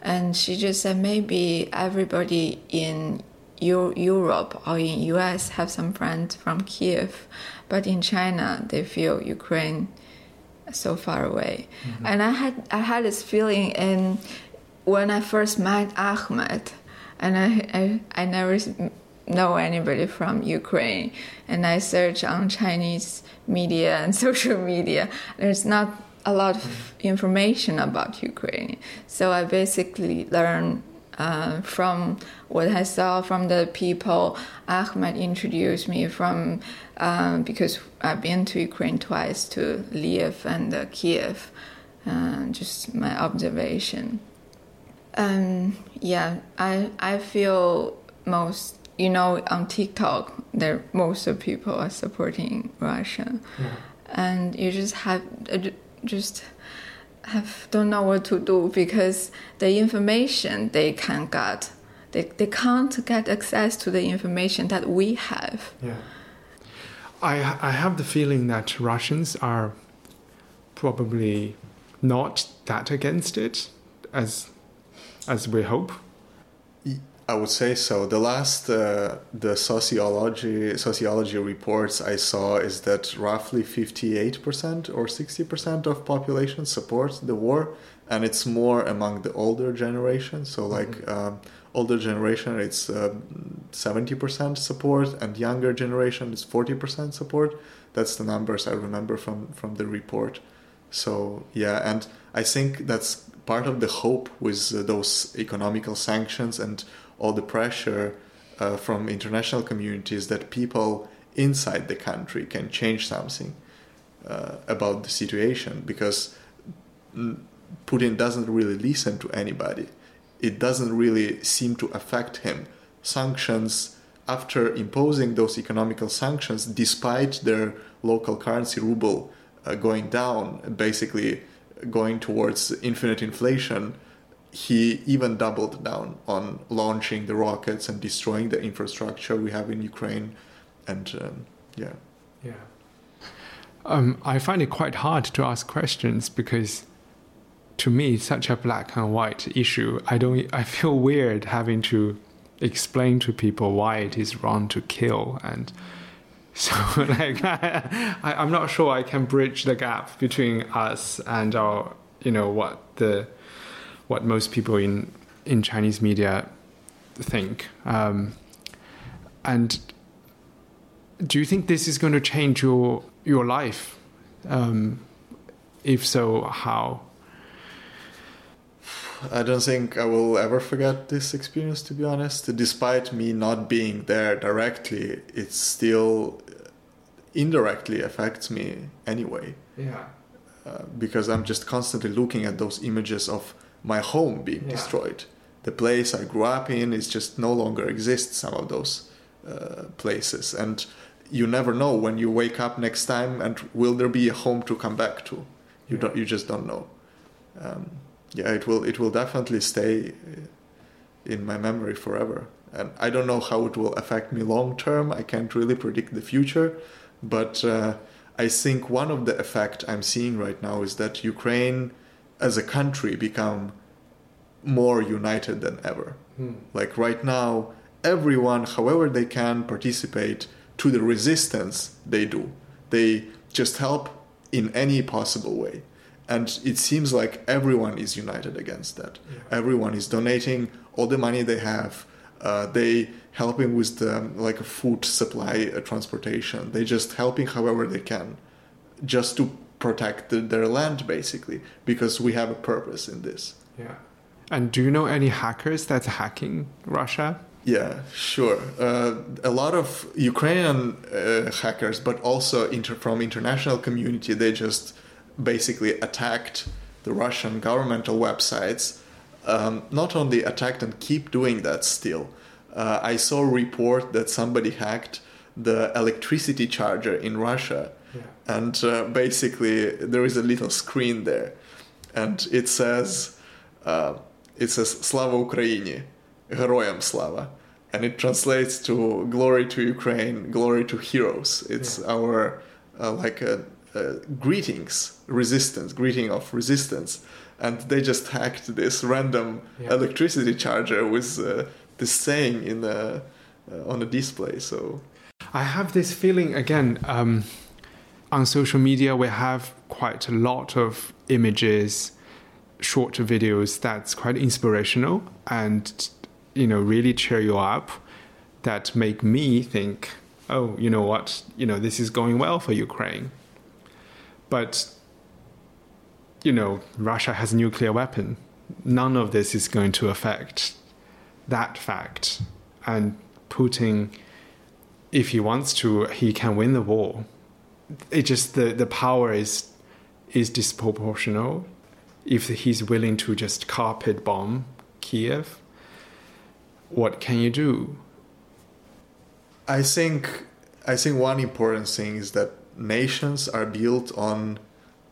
And she just said maybe everybody in Europe or in US have some friends from Kiev, but in China they feel Ukraine so far away. Mm-hmm. And I had I had this feeling in when I first met Ahmed, and I I, I never know anybody from Ukraine, and I search on Chinese media and social media. There's not a lot of information about Ukraine, so I basically learned uh, from what I saw from the people Ahmed introduced me from, um, because I've been to Ukraine twice to Lviv and uh, Kiev, uh, just my observation. Um, yeah, I I feel most you know, on TikTok, there most of people are supporting Russia, yeah. and you just have uh, just have don't know what to do because the information they can get, they they can't get access to the information that we have. Yeah, I I have the feeling that Russians are probably not that against it as as we hope. I would say so. The last uh, the sociology sociology reports I saw is that roughly fifty eight percent or sixty percent of population supports the war, and it's more among the older generation. So like mm-hmm. um, older generation, it's uh, seventy percent support, and younger generation is forty percent support. That's the numbers I remember from from the report. So yeah, and I think that's part of the hope with uh, those economical sanctions and all the pressure uh, from international communities that people inside the country can change something uh, about the situation because Putin doesn't really listen to anybody. It doesn't really seem to affect him. Sanctions, after imposing those economical sanctions, despite their local currency ruble uh, going down, basically going towards infinite inflation, he even doubled down on launching the rockets and destroying the infrastructure we have in Ukraine. And um, yeah. Yeah. Um, I find it quite hard to ask questions because to me it's such a black and white issue. I don't I feel weird having to explain to people why it is wrong to kill and so like I, I'm not sure I can bridge the gap between us and our you know what the what most people in in Chinese media think. Um, and do you think this is going to change your your life? Um, if so, how? I don't think I will ever forget this experience, to be honest. Despite me not being there directly, it still indirectly affects me anyway. Yeah. Uh, because I'm just constantly looking at those images of my home being Yeah. destroyed. The place I grew up in is just no longer exists. Some of those uh, places, and you never know when you wake up next time, and will there be a home to come back to? You Yeah. don't. You just don't know. Um, yeah, it will. It will definitely stay uh, in my memory forever. And I don't know how it will affect me long term. I can't really predict the future, but uh, I think one of the effect I'm seeing right now is that Ukraine, as a country, become more united than ever. Like right now, everyone, however they can, participate to the resistance they do. They just help in any possible way. And it seems like everyone is united against that. Everyone is donating all the money they have. Uh, they helping with the like food supply, uh, transportation. They just helping however they can, just to protect the, their land basically, because we have a purpose in this. Yeah. And do you know any hackers that's hacking Russia? Yeah, sure. Uh, a lot of Ukrainian uh, hackers, but also inter- from international community, they just basically attacked the Russian governmental websites. Um, not only attacked and keep doing that still. Uh, I saw a report that somebody hacked the electricity charger in Russia, Yeah. and uh, basically there is a little screen there, and it says, uh, it says "Slava Ukraini," Героям Slava, and it translates to "Glory to Ukraine, glory to heroes." It's our uh, like a, a greetings, resistance, greeting of resistance, and they just hacked this random Yeah. electricity charger with uh, this saying in the uh, on the display. So I have this feeling again um, on social media. We have quite a lot of images, short videos that's quite inspirational and you know really cheer you up. That make me think, oh, you know what, you know this is going well for Ukraine. But you know Russia has a nuclear weapon. None of this is going to affect that fact, and Putin if he wants to, he can win the war. It just the the power is is disproportional. If he's willing to just carpet bomb Kiev, what can you do? I think I think one important thing is that nations are built on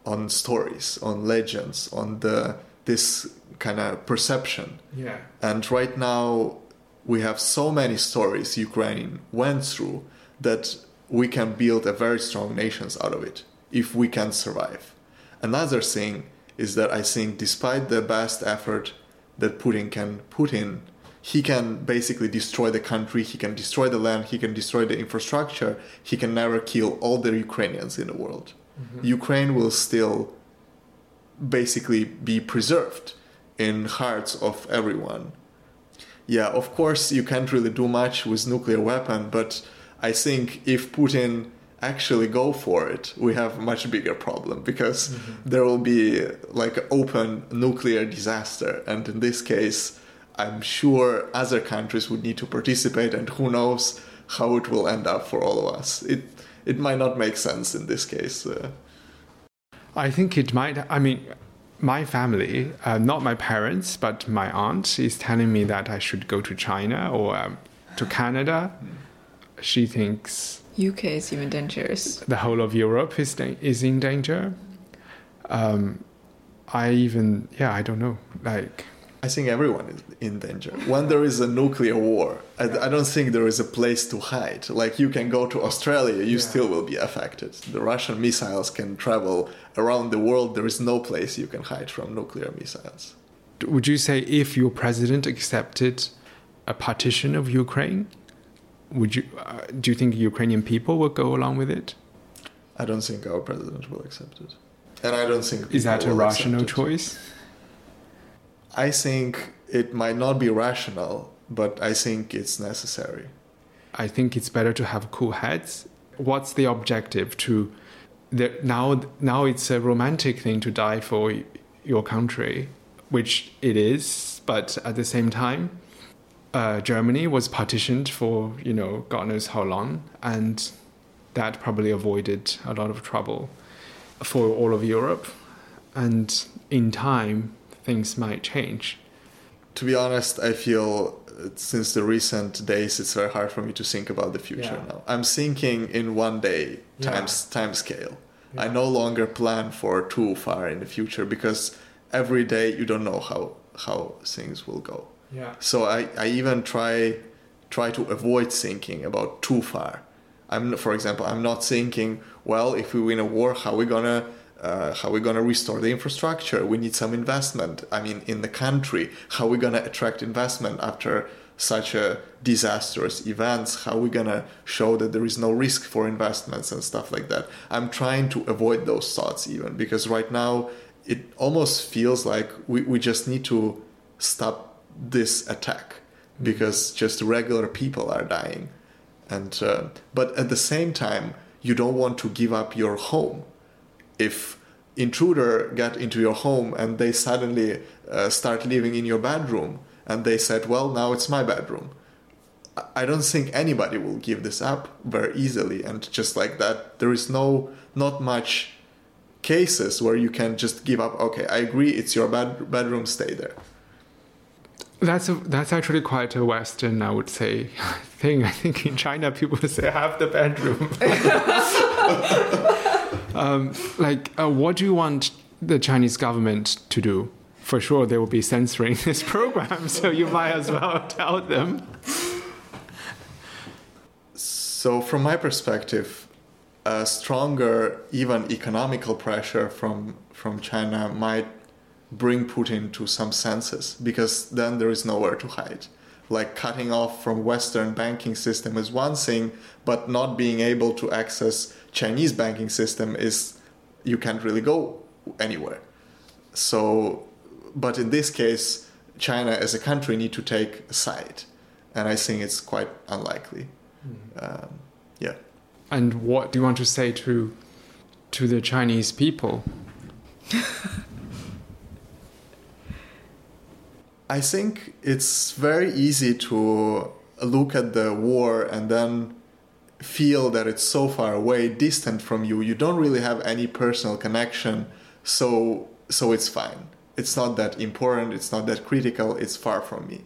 on stories, on legends, on the this kind of perception. Yeah, And right now we have so many stories Ukraine went through that we can build a very strong nations out of it if we can survive. Another thing is that I think despite the best effort that Putin can put in, he can basically destroy the country, he can destroy the land, he can destroy the infrastructure, he can never kill all the Ukrainians in the world. Mm-hmm. Ukraine will still basically be preserved in hearts of everyone. Yeah, of course you can't really do much with nuclear weapon, but I think if Putin actually go for it, we have a much bigger problem because there will be like open nuclear disaster, and in this case, I'm sure other countries would need to participate, and who knows how it will end up for all of us. It it might not make sense in this case. Uh, I think it might. I mean, my family, uh, not my parents, but my aunt, is telling me that I should go to China or um, to Canada. She thinks UK is even dangerous. the whole of Europe is da- is in danger. Um, I even yeah, I don't know. Like I think everyone is in danger. When there is a nuclear war, I, I, don't think there is a place to hide. Like you can go to Australia, you yeah. still will be affected. The Russian missiles can travel around the world. There is no place you can hide from nuclear missiles. Would you say if your president accepted a partition of Ukraine, would you uh, do you think Ukrainian people will go along with it? I don't think our president will accept it, and I don't think is that a rational choice. I think it might not be rational, but I think it's necessary. I think it's better to have cool heads. What's the objective to the, now now it's a romantic thing to die for your country, which it is, but at the same time, uh, Germany was partitioned for you know God knows how long, and that probably avoided a lot of trouble for all of Europe. And in time, things might change? To be honest, I feel uh, since the recent days, it's very hard for me to think about the future yeah. now. I'm thinking in one day times yeah. time scale. Yeah. I no longer plan for too far in the future because every day you don't know how how things will go. So I, I even try try to avoid thinking about too far. I'm for example, I'm not thinking, well, if we win a war, how are we gonna uh, how we're going to restore the infrastructure. We need some investment. I mean, in the country, how are we're going to attract investment after such a disastrous events. How are we're going to show that there is no risk for investments and stuff like that. I'm trying to avoid those thoughts even because right now it almost feels like we, we just need to stop this attack mm-hmm. because just regular people are dying. And uh, but at the same time you don't want to give up your home. If intruder get into your home and they suddenly uh, start living in your bedroom and they said well now it's my bedroom. I don't think anybody will give this up very easily. And just like that there is no not much cases where you can just give up okay i agree it's your bed- bedroom stay there that's a, that's actually quite a Western, I would say, thing. I think in China people say have the bedroom. um, like, uh, what do you want the Chinese government to do? For sure, they will be censoring this program, so you might as well tell them. So, from my perspective, a stronger, even economical pressure from from China might bring Putin to some senses because then there is nowhere to hide. Like cutting off from Western banking system is one thing, but not being able to access Chinese banking system is you can't really go anywhere. So, but in this case, China as a country need to take a side, and I think it's quite unlikely. Mm. Um, yeah. And what do you want to say to to the Chinese people? I think it's very easy to look at the war and then feel that it's so far away, distant from you. You don't really have any personal connection, so so it's fine. It's not that important, it's not that critical, it's far from me.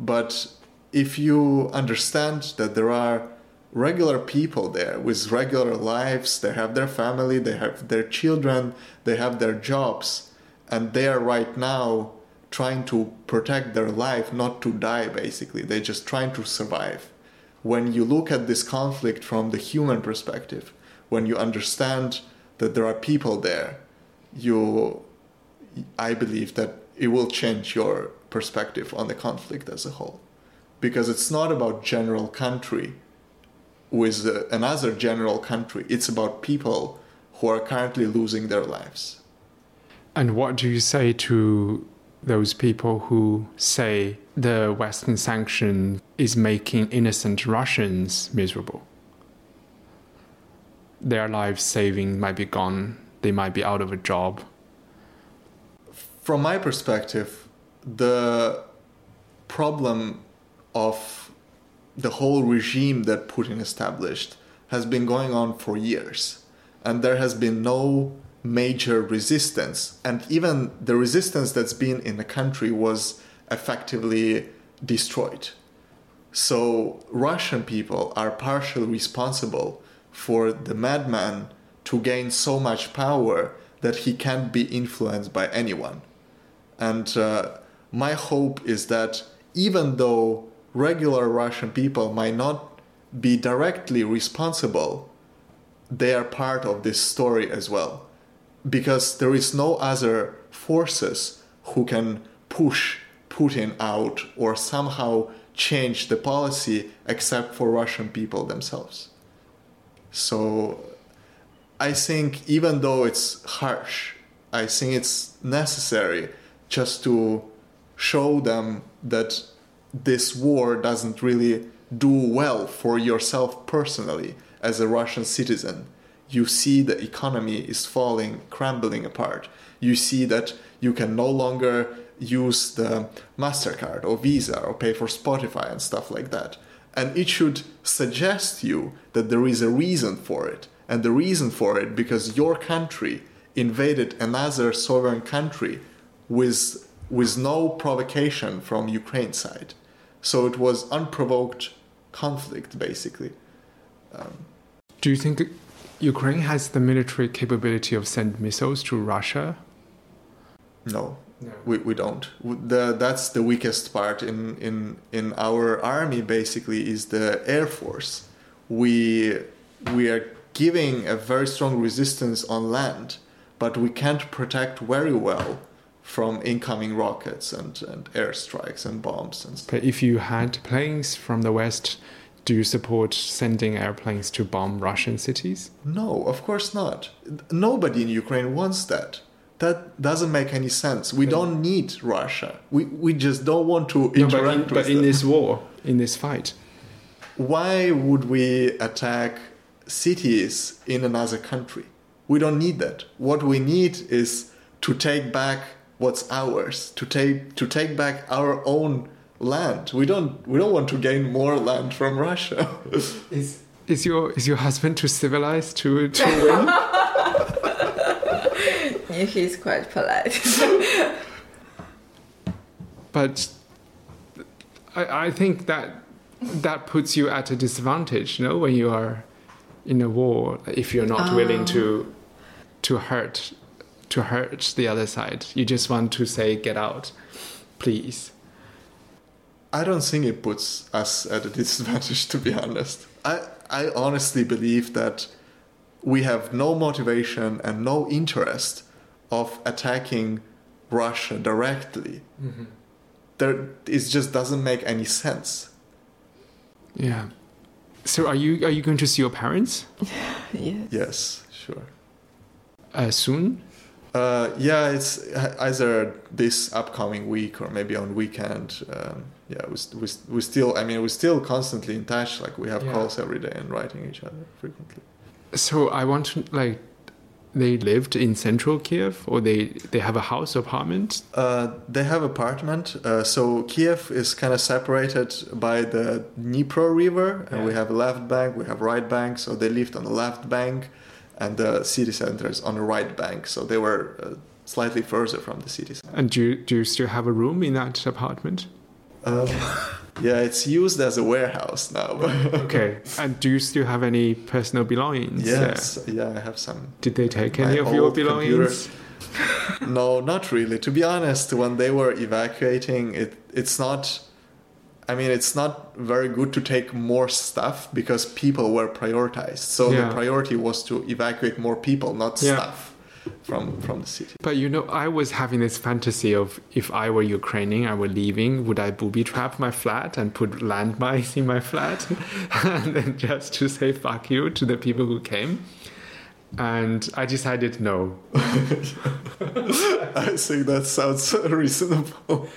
But if you understand that there are regular people there with regular lives, they have their family, they have their children, they have their jobs, and they are right now trying to protect their life, not to die, basically. They're just trying to survive. When you look at this conflict from the human perspective, when you understand that there are people there, you, I believe that it will change your perspective on the conflict as a whole. Because it's not about general country with another general country, it's about people who are currently losing their lives. And what do you say to those people who say the Western sanction is making innocent Russians miserable. Their life saving might be gone, they might be out of a job. From my perspective, the problem of the whole regime that Putin established has been going on for years, and there has been no major resistance. And even the resistance that's been in the country was effectively destroyed. So Russian people are partially responsible for the madman to gain so much power that he can't be influenced by anyone. And uh, my hope is that even though regular Russian people might not be directly responsible, they are part of this story as well. Because there is no other forces who can push Putin out or somehow change the policy except for Russian people themselves. So I think even though it's harsh, I think it's necessary just to show them that this war doesn't really do well for yourself personally as a Russian citizen. You see the economy is falling, crumbling apart. You see that you can no longer use the MasterCard or Visa or pay for Spotify and stuff like that. And it should suggest you that there is a reason for it. And the reason for it because your country invaded another sovereign country with with no provocation from Ukraine side. So it was unprovoked conflict, basically. Um, Do you think Ukraine has the military capability of send missiles to Russia? No, no. We, we don't. The, that's the weakest part in, in, in our army, basically, is the air force. We, we are giving a very strong resistance on land, but we can't protect very well from incoming rockets and, and airstrikes and bombs and stuff. But if you had planes from the West, do you support sending airplanes to bomb Russian cities? No, of course not. Nobody in Ukraine wants that. That doesn't make any sense. We don't need Russia. We, we just don't want to interact no, but in, But in this war, in this fight, why would we attack cities in another country? We don't need that. What we need is to take back what's ours to take to take back our own land we don't we don't want to gain more land from russia is is your is your husband too civilized to to win he's quite polite but I, I think that that puts you at a disadvantage you know when you are in a war if you're not Ah. willing to to hurt to hurt the other side. You just want to say, get out, please. I don't think it puts us at a disadvantage, to be honest. I, I honestly believe that we have no motivation and no interest of attacking Russia directly. Mm-hmm. There, it just doesn't make any sense. Yeah. So are you are you going to see your parents? yes. Yes, sure. Uh, soon? Uh, yeah, it's either this upcoming week or maybe on weekend. Um, yeah, we, we, we still, I mean, we're still constantly in touch. Like we have Yeah. calls every day and writing each other frequently. So I want to like they lived in central Kiev or they they have a house apartment. Uh, they have apartment. Uh, so Kiev is kind of separated by the Dnipro River, and Yeah. we have left bank, we have right bank. So they lived on the left bank, and the city center is on the right bank. So they were uh, slightly further from the city center. And do you, do you still have a room in that apartment? Um, yeah, it's used as a warehouse now. Okay. and do you still have any personal belongings? there? yeah, I have some. Did they take any of your belongings? no, not really. To be honest, when they were evacuating, it it's not. I mean, it's not very good to take more stuff because people were prioritized. So Yeah. the priority was to evacuate more people, not Yeah. stuff from from the city. But you know, I was having this fantasy of if I were Ukrainian, I were leaving, would I booby trap my flat and put landmines in my flat? and then just to say fuck you to the people who came. And I decided no. I think that sounds reasonable.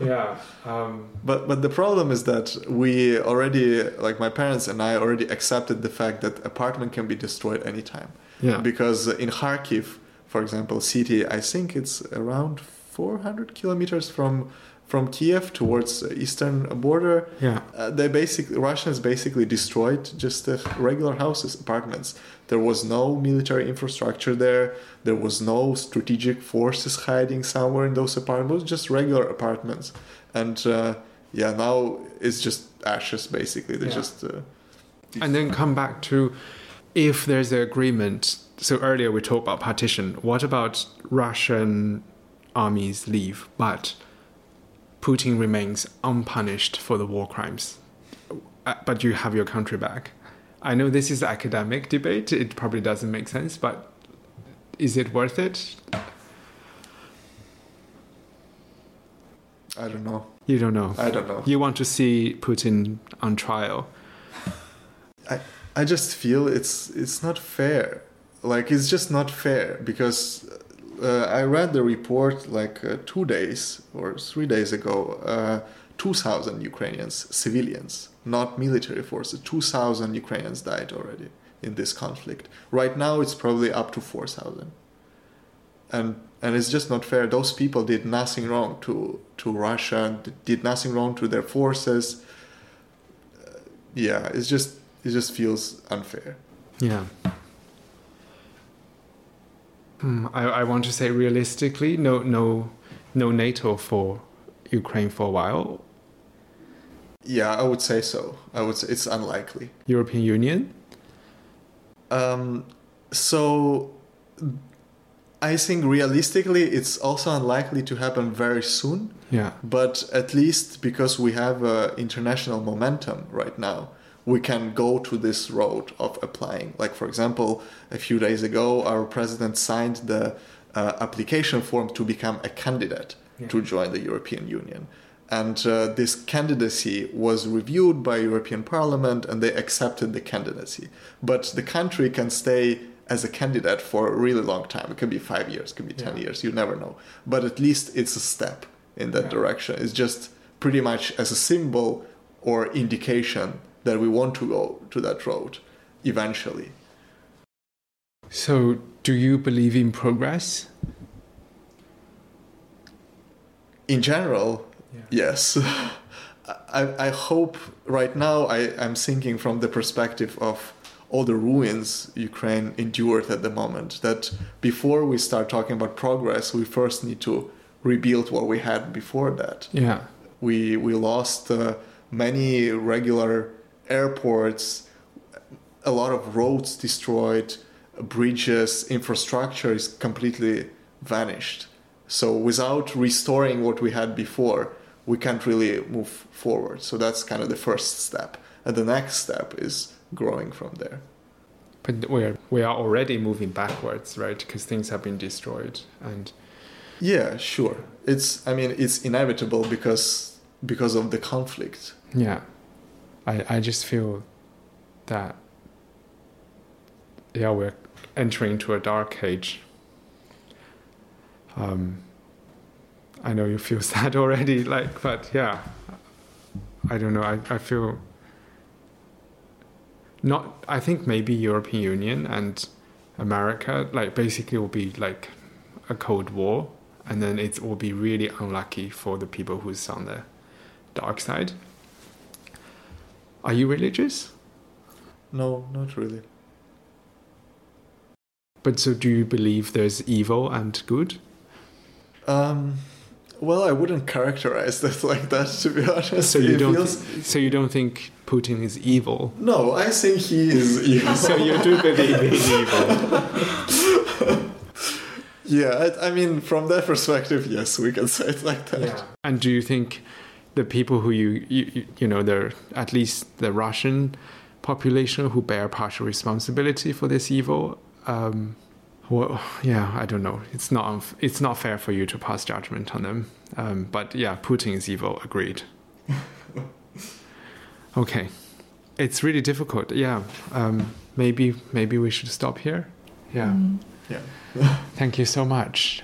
Yeah. Um, But but the problem is that we already like my parents and I already accepted the fact that apartment can be destroyed anytime. yeah. Because in Kharkiv, for example, city, I think it's around 400 kilometers from from Kiev towards the eastern border. yeah. Uh, they basically Russians basically destroyed just the regular houses, apartments. There was no military infrastructure there. There was no strategic forces hiding somewhere in those apartments. Just regular apartments, and uh, yeah, now it's just ashes basically. They Yeah. just uh, And then come back to if there's an agreement. So earlier we talked about partition. What about Russian armies leave, but Putin remains unpunished for the war crimes, uh, but you have your country back. I know this is academic debate. It probably doesn't make sense, but is it worth it? I don't know. You don't know. I don't know. You want to see Putin on trial. I I just feel it's it's not fair. Like it's just not fair because uh, I read the report like uh, two days or three days ago. Uh, 2,000 Ukrainians, civilians, not military forces, 2,000 Ukrainians died already in this conflict. Right now, it's probably up to 4,000. And and it's just not fair. Those people did nothing wrong to to Russia, did nothing wrong to their forces. Yeah, it's just it just feels unfair. Yeah. Hmm, I, I want to say realistically, no, no, no NATO for Ukraine for a while. Yeah, I would say so. I would say it's unlikely. European Union. Um, so I think realistically, it's also unlikely to happen very soon. Yeah. But at least because we have uh, international momentum right now, we can go to this road of applying. Like, for example, a few days ago, our president signed the uh, application form to become a candidate Yeah. to join the European Union. And uh, this candidacy was reviewed by European Parliament, and they accepted the candidacy. But the country can stay as a candidate for a really long time. It could be five years, it could be ten Yeah. years. You never know. But at least it's a step in that Yeah. direction. It's just pretty much as a symbol or indication that we want to go to that road eventually. So, do you believe in progress? In general, yes. I, I hope right now I, I'm thinking from the perspective of all the ruins Ukraine endured at the moment. That before we start talking about progress, we first need to rebuild what we had before that. Yeah. we we lost uh, many regular airports a lot of roads destroyed bridges infrastructure is completely vanished so without restoring what we had before we can't really move forward. So that's kind of the first step. And the next step is growing from there. But we're we are already moving backwards, right? Because things have been destroyed, and yeah sure. It's i mean it's inevitable because because of the conflict. Yeah, I I just feel that yeah we're entering into a dark age. Um, I know you feel sad already, like, but yeah, I don't know. I I feel not. I think maybe European Union and America, like, basically will be like a cold war, and then it will be really unlucky for the people who's on the dark side. Are you religious? no not really But so do you believe there's evil and good? Um, well, I wouldn't characterize that like that, to be honest. So you It don't feels- so you don't think Putin is evil? No, I think he is evil. So you do believe he's evil. yeah, I, I mean, from that perspective, yes, we can say it like that. Yeah. And do you think the people who you you, you- know the at least the Russian population who bear partial responsibility for this evil? Um, well, yeah, I don't know. It's not unf- it's not fair for you to pass judgment on them. Um, but yeah, Putin is evil. Agreed. okay, it's really difficult. Yeah, um, maybe maybe we should stop here. Yeah. Yeah. Thank you so much.